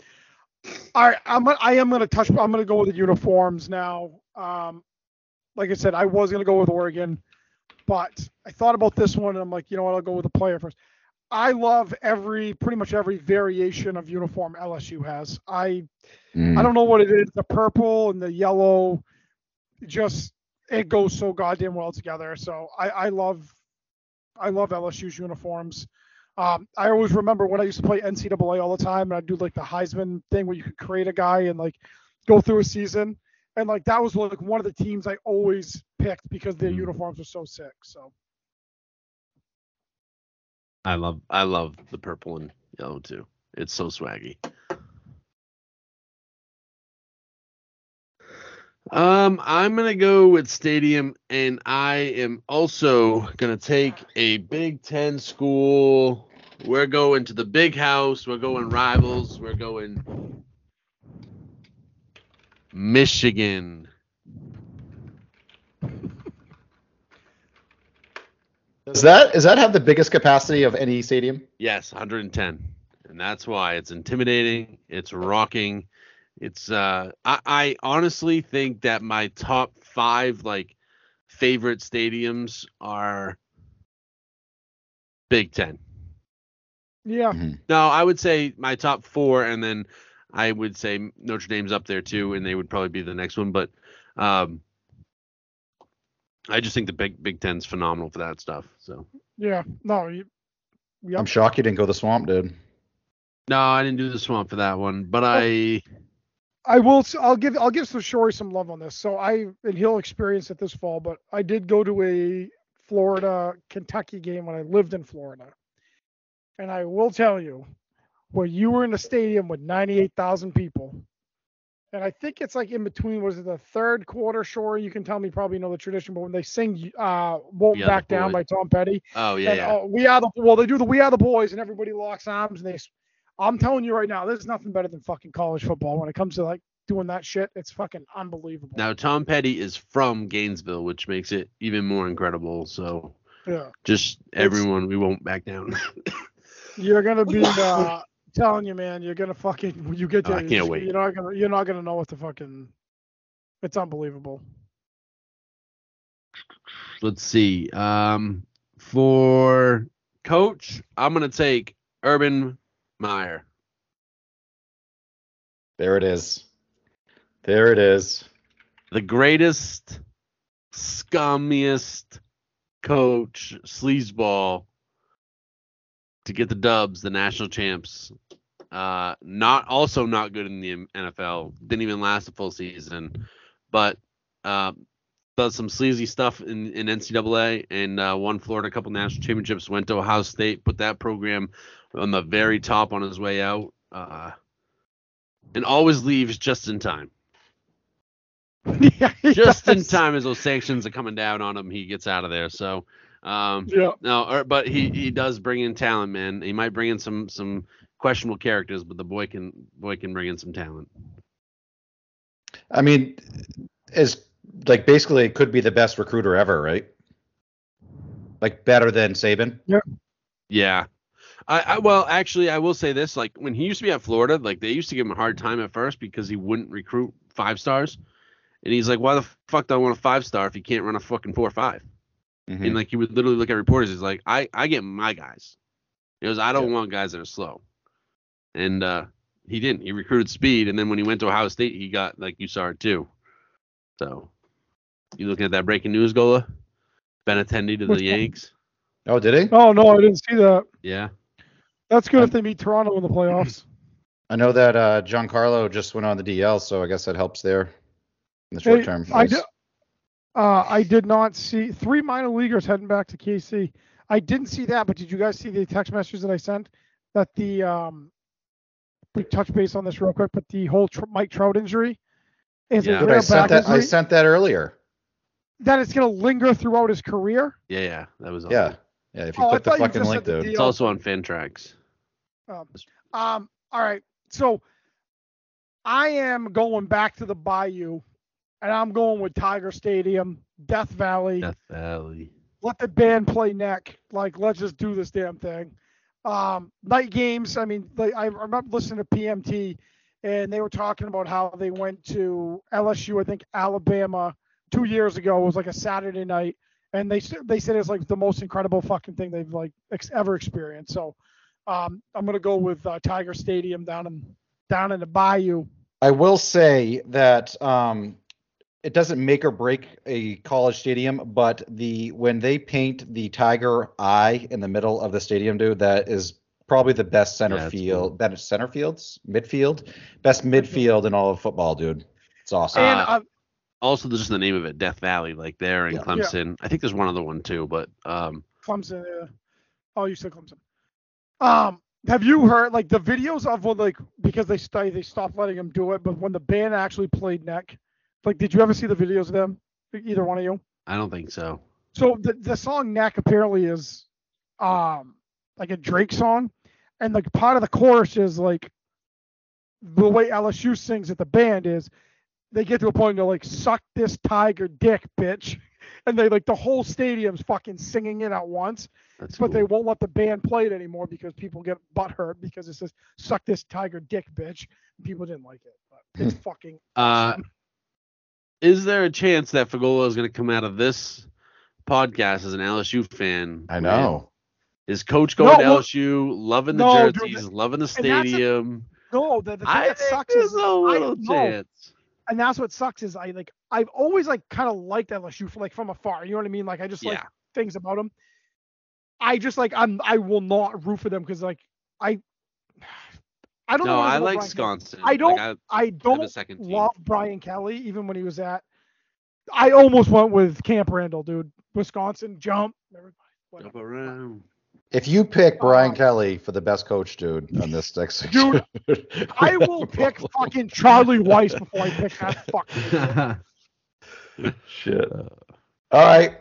all right, I'm I am gonna touch. I'm gonna go with the uniforms now. Um, like I said, I was gonna go with Oregon, but I thought about this one and I'm like, you know what, I'll go with the player first. I love every pretty much every variation of uniform LSU has. I Mm. I don't know what it is. The purple and the yellow, just it goes so goddamn well together. So I, I love, I love LSU's uniforms. Um, I always remember when I used to play NCAA all the time, and I'd do like the Heisman thing where you could create a guy and like go through a season, and like that was like one of the teams I always picked because their Mhm. uniforms were so sick. So I love I love the purple and yellow too. It's so swaggy. Um, I'm gonna go with Stadium, and I am also gonna take a Big Ten school. We're going to the big house. We're going rivals. We're going Michigan. Does that is that have the biggest capacity of any stadium? Yes, 110, and that's why it's intimidating. It's rocking. It's uh, I, I honestly think that my top five like favorite stadiums are Big Ten. Yeah. No, I would say my top four, and then I would say Notre Dame's up there too, and they would probably be the next one. But um, I just think the Big Big Ten's phenomenal for that stuff. So Yeah. No. You, yep. I'm shocked you didn't go the swamp, dude. no, I didn't do the swamp for that one, but I I will. I'll give. I'll give some Shori some love on this. So I and he'll experience it this fall. But I did go to a Florida Kentucky game when I lived in Florida, and I will tell you, where you were in a stadium with 98,000 people, and I think it's like in between. Was it the third quarter? Shori, you can tell me. Probably know the tradition, but when they sing uh, "Won't Back Down" by Tom Petty, oh yeah and, yeah. uh, we are the well, they do the "We Are the Boys" and everybody locks arms and they. I'm telling you right now, there's nothing better than fucking college football when it comes to like doing that shit. It's fucking unbelievable. Now Tom Petty is from Gainesville, which makes it even more incredible. So Yeah, just everyone, we won't back down. *laughs* you're gonna be uh, telling you, man. You're gonna fucking when you get Oh, there. I can't wait. You're not gonna. You're not gonna know what to fucking. It's unbelievable. Let's see. Um, for coach, I'm gonna take Urban Meyer. There it is. There it is. the greatest, scummiest coach, sleazeball to get the dubs, the national champs. Uh, not also not good in the NFL. Didn't even last a full season, but uh, does some sleazy stuff in, in NCAA and uh, won Florida a couple national championships. Went to Ohio State, put that program on the very top on his way out, uh, and always leaves just in time *laughs* yeah, just in time as those sanctions are coming down on him, he gets out of there. So, um, Yeah. no, or, but he he does bring in talent, man. He might bring in some some questionable characters, but the boy can boy can bring in some talent. I mean, is like basically it could be the best recruiter ever, right? Like better than Saban. Yeah. Yeah. I, I well actually I will say this like when he used to be at Florida like they used to give him a hard time at first because he wouldn't recruit five stars and he's like why the fuck do I want a five star if he can't run a fucking four or five Mhm. And like he would literally look at reporters. He's like, I, I get my guys. He goes, I don't want guys that are slow. And uh, he didn't. He recruited speed, and then when he went to Ohio State, he got like you saw it too. So you looking at that breaking news, Gola? Benintendi to the? Yanks. Oh, did he? Oh no, I didn't see that. Yeah. That's good Um, if they meet Toronto in the playoffs. *clears throat* I know that uh, Giancarlo just went on the DL, so I guess that helps there in the short Hey, term. I Nice. did, uh, I did not see three minor leaguers heading back to KC. I didn't see that, but did you guys see the text messages that I sent? That the um, we touch base on this real quick, but the whole tr- Mike Trout injury is Yeah. a I sent back that. I sent that earlier. that it's going to linger throughout his career. Yeah, yeah. That was Yeah, awesome. yeah. If you Oh, click the fucking just link, said the dude. It's also on Fantrax. Um, all right, so I am going back to the Bayou, and I'm going with Tiger Stadium, Death Valley. Death Valley. let the band play neck. Like, let's just do this damn thing. Um, night games. I mean, like, I remember listening to PMT, and they were talking about how they went to LSU, I think Alabama, two years ago. It was like a Saturday night, and they they said it's like the most incredible fucking thing they've like ex- ever experienced. So, um, I'm gonna go with uh, Tiger Stadium down in down in the Bayou. I will say that um, it doesn't make or break a college stadium, but the when they paint the tiger eye in the middle of the stadium, dude, that is probably the best center Yeah, field. cool. That is center fields, midfield, best midfield in all of football, dude. It's awesome. And Uh, uh, Also, just the name of it, Death Valley, like there in Yeah. Yeah. Clemson. I think there's one other one too, but um, Clemson. Uh, oh, you said Clemson. Um, have you heard like the videos of when like because they st- they stopped letting them do it, but when the band actually played neck, like did you ever see the videos of them? Either one of you? I don't think so. So the the song neck apparently is um like a Drake song, and like part of the chorus is like the way LSU sings at the band is they get to a point and they're like suck this tiger dick bitch *laughs* and they like the whole stadium's fucking singing it at once, That's but cool. they won't let the band play it anymore because people get butthurt because it says "suck this tiger dick, bitch." People didn't like it, but it's *laughs* fucking. Uh, is there a chance that Fagola is going to come out of this podcast as an LSU fan? I know. Is coach going to No, well- LSU, loving the No, dude, jerseys, loving the that's a- stadium? no, the, the thing I that sucks there's is a I little know, chance. And that's what sucks is I like I've always like kind of liked LSU for like from afar. You know what I mean? Like I just like things about them. I just like I'm I will not root for them because like I I don't know. No, is I like Brian Kelly. Wisconsin. I don't- Like, I, I I have a don't love Brian Kelly even when he was at. I almost went with Camp Randall, dude. Wisconsin jump. Everybody. Jump around. If you pick Brian Um, Kelly for the best coach, dude, on this *laughs* next Dude, I *laughs* will pick fucking Charlie Weis before I pick that fucking. *laughs* Shit. All right.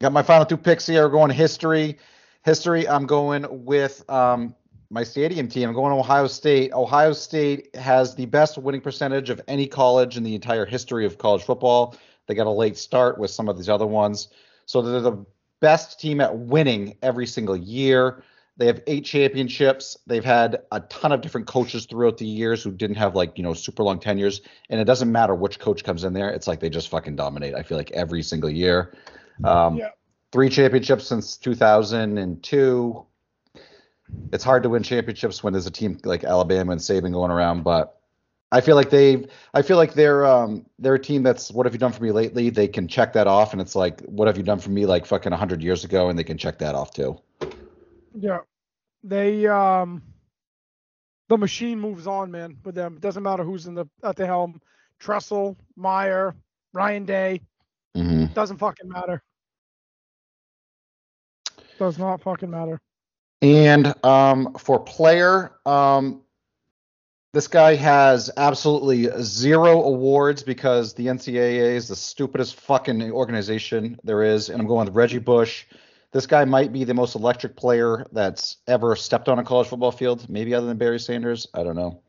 Got my final two picks here. We're going history. History, I'm going with um, my stadium team. I'm going to Ohio State. Ohio State has the best winning percentage of any college in the entire history of college football. They got a late start with some of these other ones. So they're the best team at winning every single year. They have eight championships. They've had a ton of different coaches throughout the years who didn't have like, you know, super long tenures. And it doesn't matter which coach comes in there. It's like they just fucking dominate. I feel like every single year. Um, Yeah. Three championships since 2002. It's hard to win championships when there's a team like Alabama and Saban going around, but I feel like they've. I feel like they're um they're a team that's what have you done for me lately? They can check that off, and it's like what have you done for me like fucking 100 years ago, and they can check that off too. Yeah. They um the machine moves on, man, with them. It doesn't matter who's in the at the helm. Tressel, Meyer, Ryan Day, hmm doesn't fucking matter. Does not fucking matter. And um, for player, um, this guy has absolutely zero awards because the NCAA is the stupidest fucking organization there is. And I'm going with Reggie Bush. This guy might be the most electric player that's ever stepped on a college football field, maybe other than Barry Sanders. I don't know.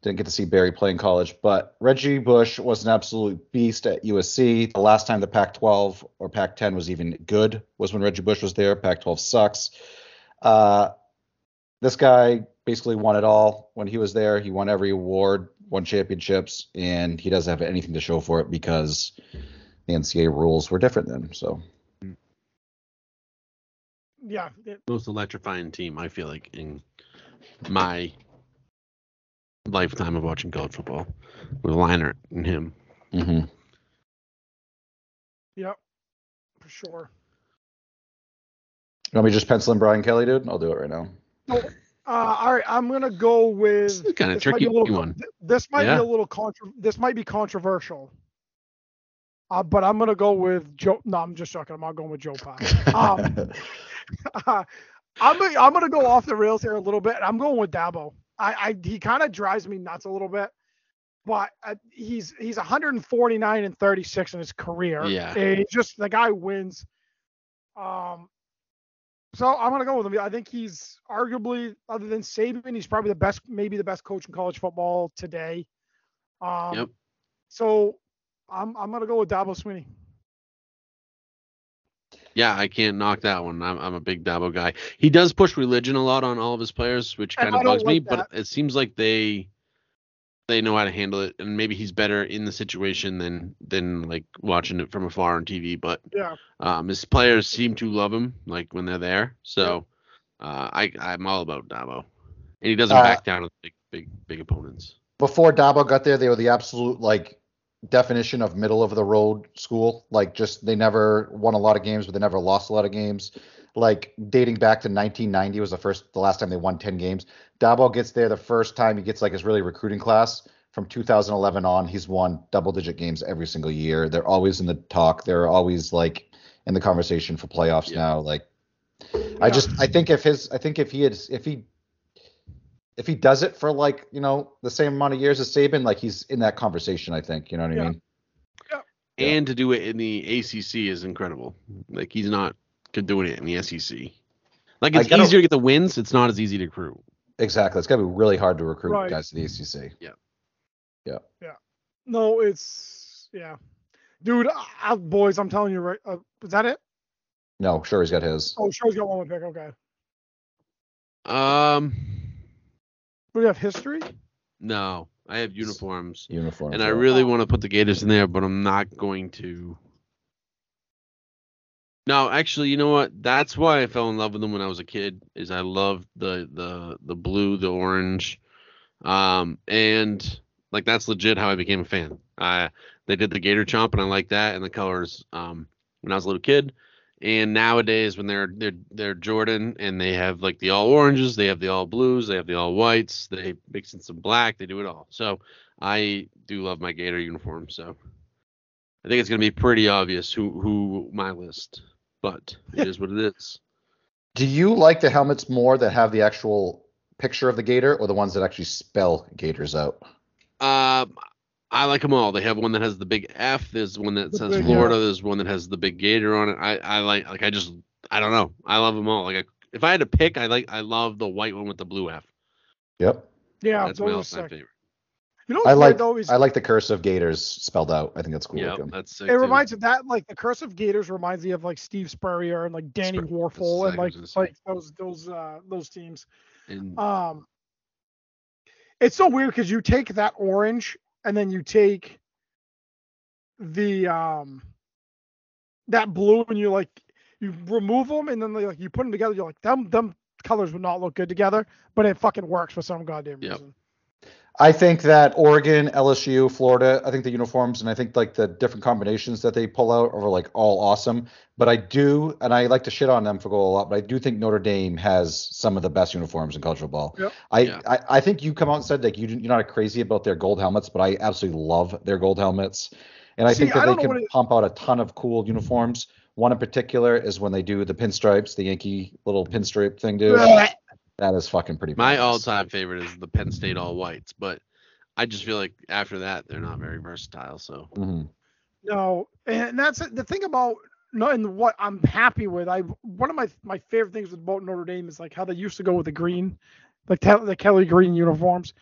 Didn't get to see Barry play in college, but Reggie Bush was an absolute beast at USC. The last time the Pac 12 or Pac 10 was even good was when Reggie Bush was there. Pac 12 sucks. Uh, this guy basically won it all when he was there. He won every award, won championships, and he doesn't have anything to show for it because the NCAA rules were different then. So Yeah. it- Most electrifying team, I feel like, in my lifetime of watching college football with Leinart and him. mhm. Yep. For sure. you want me to just pencil in Brian Kelly, dude? I'll do it right now. Uh, all right, I'm gonna go with This is kind of this might be tricky little, one. This might Yeah. be a little contra- This might be controversial. Uh, but I'm gonna go with Joe. No, I'm just joking. I'm not going with Joe Pa. Um, *laughs* I'm gonna, I'm gonna go off the rails here a little bit. I'm going with Dabo. I, I he kind of drives me nuts a little bit, but uh, he's he's 149 and 36 in his career. Yeah. And he just the guy wins. Um, so I'm gonna go with him. I think he's arguably, other than Saban, he's probably the best, maybe the best coach in college football today. Um, Yep. So I'm I'm gonna go with Dabo Swinney. Yeah, I can't knock that one. I'm, I'm a big Dabo guy. He does push religion a lot on all of his players, which kind of bugs me. like But it seems like they they know how to handle it, and maybe he's better in the situation than than like watching it from afar on TV. But Yeah. um, his players seem to love him, like when they're there. So uh, I I'm all about Dabo, and he doesn't Uh, back down to big big big opponents. Before Dabo got there, they were the absolute like definition of middle of the road school. Like just they never won a lot of games, but they never lost a lot of games. Like dating back to 1990 was the first, the last time they won 10 games. Dabo gets there the first time he gets like his really recruiting class. From 2011 on, he's won double digit games every single year. They're always in the talk. They're always like in the conversation for playoffs Yeah. now. Like I just I think if his I think if he had if he if he does it for like you know the same amount of years as Saban, like he's in that conversation. I think you know what Yeah. I mean. Yeah. And to do it in the ACC is incredible. Like he's not good doing it in the SEC. Like I it's gotta- easier to get the wins. It's not as easy to recruit. Exactly. It's got to be really hard to recruit Right. guys to the ACC. Yeah. Yeah. Yeah. No, it's yeah. Dude, uh, boys, I'm telling you, right? Uh, is that it? No, sure he's got his. Oh, sure. He's got one more pick. Okay. Um, Do we have history? no, I have uniforms, Uniform. and I really want to put the Gators in there, but I'm not going to. No, actually, you know what? That's why I fell in love with them when I was a kid. Is I loved the the the blue, the orange, um, and like that's legit how I became a fan. I they did the Gator Chomp, and I like that, and the colors. Um, when I was a little kid, and nowadays when they're they're they're Jordan and they have like the all oranges, they have the all blues, they have the all whites, they mix in some black, they do it all. So I do love my Gator uniform. So I think it's gonna be pretty obvious who who my list, but it is what it is. Do you like the helmets more that have the actual picture of the gator or the ones that actually spell gators out? Um, I like them all. They have one that has the big F. There's one that says big Florida. F. There's one that has the big Gator on it. I, I like like I just I don't know. I love them all. Like I, if I had to pick, I like I love the white one with the blue F. Yep. Yeah, That's my those all-time favorite. You know I like weird though is I like the curse of gators spelled out. I think that's cool. Yeah, looking. that's sick. it too. reminds me of that like the Curse of Gators reminds me of like Steve Spurrier and like Danny Spur- Wuerffel and like exactly what I like those those uh those teams. And Um, it's so weird because you take that orange and then you take the um that blue and you like you remove them and then like you put them together. You're like them them colors would not look good together, but it fucking works for some goddamn Yep. reason. I think that Oregon, LSU, Florida, I think the uniforms and I think like the different combinations that they pull out are like all awesome. But I do, and I like to shit on them for goal a lot, but I do think Notre Dame has some of the best uniforms in college football. Yep. I, Yeah. I, I think you come out and said like you, you're not crazy about their gold helmets, but I absolutely love their gold helmets. And I See, think that I they can what it- pump out a ton of cool uniforms. One in particular is when they do the pinstripes, the Yankee little pinstripe thing, dude. That is fucking pretty. my all-time favorite is the Penn State all whites, but I just feel like after that they're not very versatile. So Mhm. No, and that's the thing about and what I'm happy with. I one of my my favorite things about Notre Dame is like how they used to go with the green, like Kel- the Kelly green uniforms,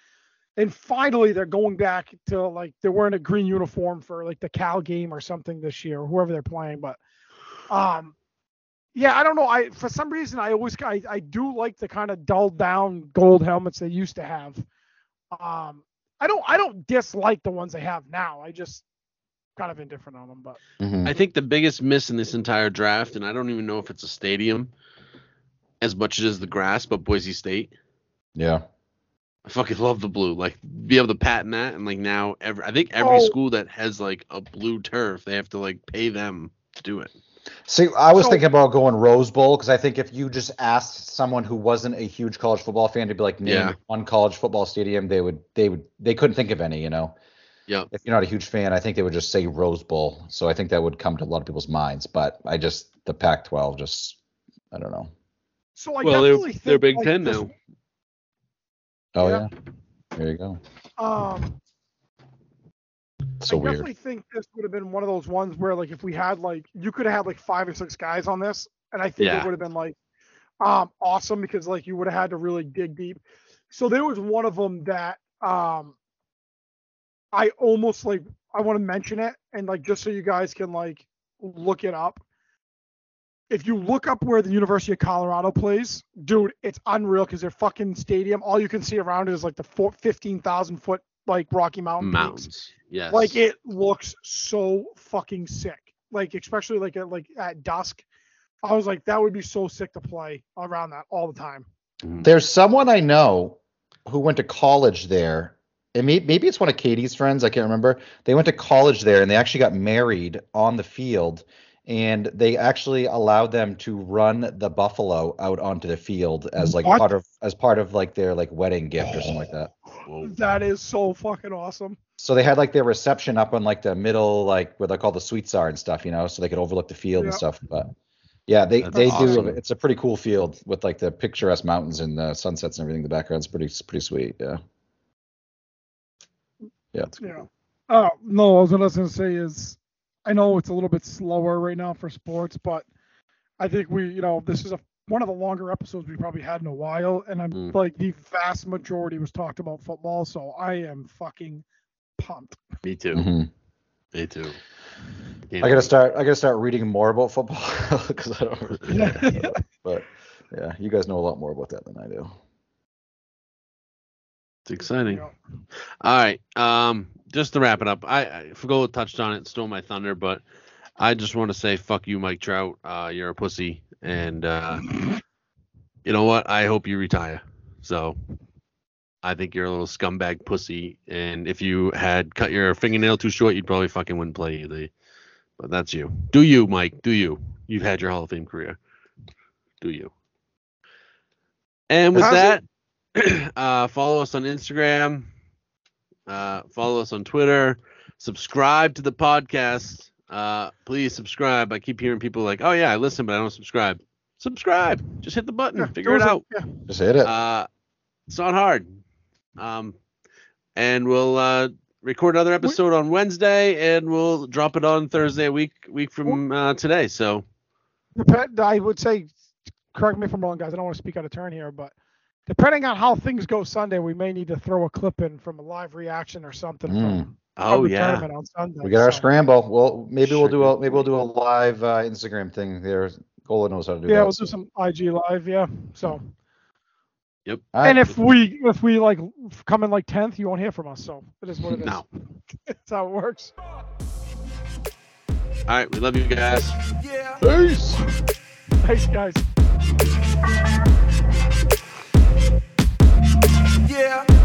and finally they're going back to like they're wearing a green uniform for like the Cal game or something this year, or whoever they're playing. But um, yeah, I don't know. I for some reason I always I, I do like the kind of dulled down gold helmets they used to have. Um, I don't I don't dislike the ones they have now. I just kind of indifferent on them, but. Mhm. I think the biggest miss in this entire draft, and I don't even know if it's a stadium as much as the grass, but Boise State. Yeah. I fucking love the blue. Like be able to patent that, and like now every I think every Oh. school that has like a blue turf, they have to like pay them to do it. See, I was So- thinking about going Rose Bowl because I think if you just asked someone who wasn't a huge college football fan to be like, name Yeah. one college football stadium, they would, they would, they couldn't think of any. You know, Yep. if you're not a huge fan, I think they would just say Rose Bowl. So I think that would come to a lot of people's minds. But I just the Pac-12, just I don't know. So I well, they're definitely they're think, Big like, Ten this- now. Oh Yeah. yeah, there you go. Um, So I weird. definitely think this would have been one of those ones where like if we had like you could have had like five or six guys on this, and I think Yeah. it would have been like um awesome because like you would have had to really dig deep. So there was one of them that um I almost like I want to mention it and like just so you guys can like look it up. If you look up where the University of Colorado plays, dude, it's unreal because their fucking stadium, all you can see around it is like the four, 15,000 foot like Rocky Mountain peaks. Mountains. Yes. Like it looks so fucking sick. Like especially like at like at dusk. I was like, that would be so sick to play around that all the time. Mm-hmm. There's someone I know who went to college there. And may, maybe it's one of Katie's friends. I can't remember. They went to college there and they actually got married on the field. And they actually allowed them to run the buffalo out onto the field as like What? part of as part of like their like wedding gift or something like that. Whoa. That is so fucking awesome. So they had like their reception up on like the middle, like where they call the suites are and stuff, you know, so they could overlook the field and stuff. But yeah, they That's they do. It's a pretty cool field with like the picturesque mountains and the sunsets and everything. in The background's pretty pretty sweet. Yeah. Yeah. It's Yeah. Uh, no, what I was gonna say is, I know it's a little bit slower right now for sports, but I think we, you know, this is a one of the longer episodes we probably had in a while, and I'm Mm. like the vast majority was talked about football, so I am fucking pumped. Me too. Mhm. Me too. Can't I gotta wait. start. I gotta start reading more about football *laughs* because I don't. Really Yeah. but yeah, you guys know a lot more about that than I do. It's exciting. All right. Um, just to wrap it up, I, I Fagola touched on it, stole my thunder, but I just want to say fuck you, Mike Trout. Uh, you're a pussy, and uh, you know what? I hope you retire. So I think you're a little scumbag pussy, and if you had cut your fingernail too short, you'd probably fucking wouldn't play either. But that's you. Do you, Mike? Do you? You've had your Hall of Fame career. Do you? And with Has that, *clears throat* uh, follow us on Instagram. Uh, follow us on Twitter. Subscribe to the podcast. Uh, please subscribe. I keep hearing people like, "Oh yeah, I listen, but I don't subscribe." Subscribe. Just hit the button. Yeah, Figure it those are- out. Yeah. Just hit it. Uh, it's not hard. Um, and we'll uh, record another episode on Wednesday, and we'll drop it on Thursday, a week week from uh, today. So Dep- I would say, correct me if I'm wrong, guys. I don't want to speak out of turn here, but depending on how things go Sunday, we may need to throw a clip in from a live reaction or something Mm. from, oh from the yeah, tournament on Sunday. we got our scramble. Well, maybe we'll do a maybe we'll do a live uh, Instagram thing there. Gola knows how to do Yeah, that. we'll do some IG live. Yeah. So, yep. All right. and if we if we like come in like tenth, you won't hear from us. So it is what it is. No. *laughs* That's how it works. All right, we love you guys. Yeah. Peace. Thanks, guys yeah.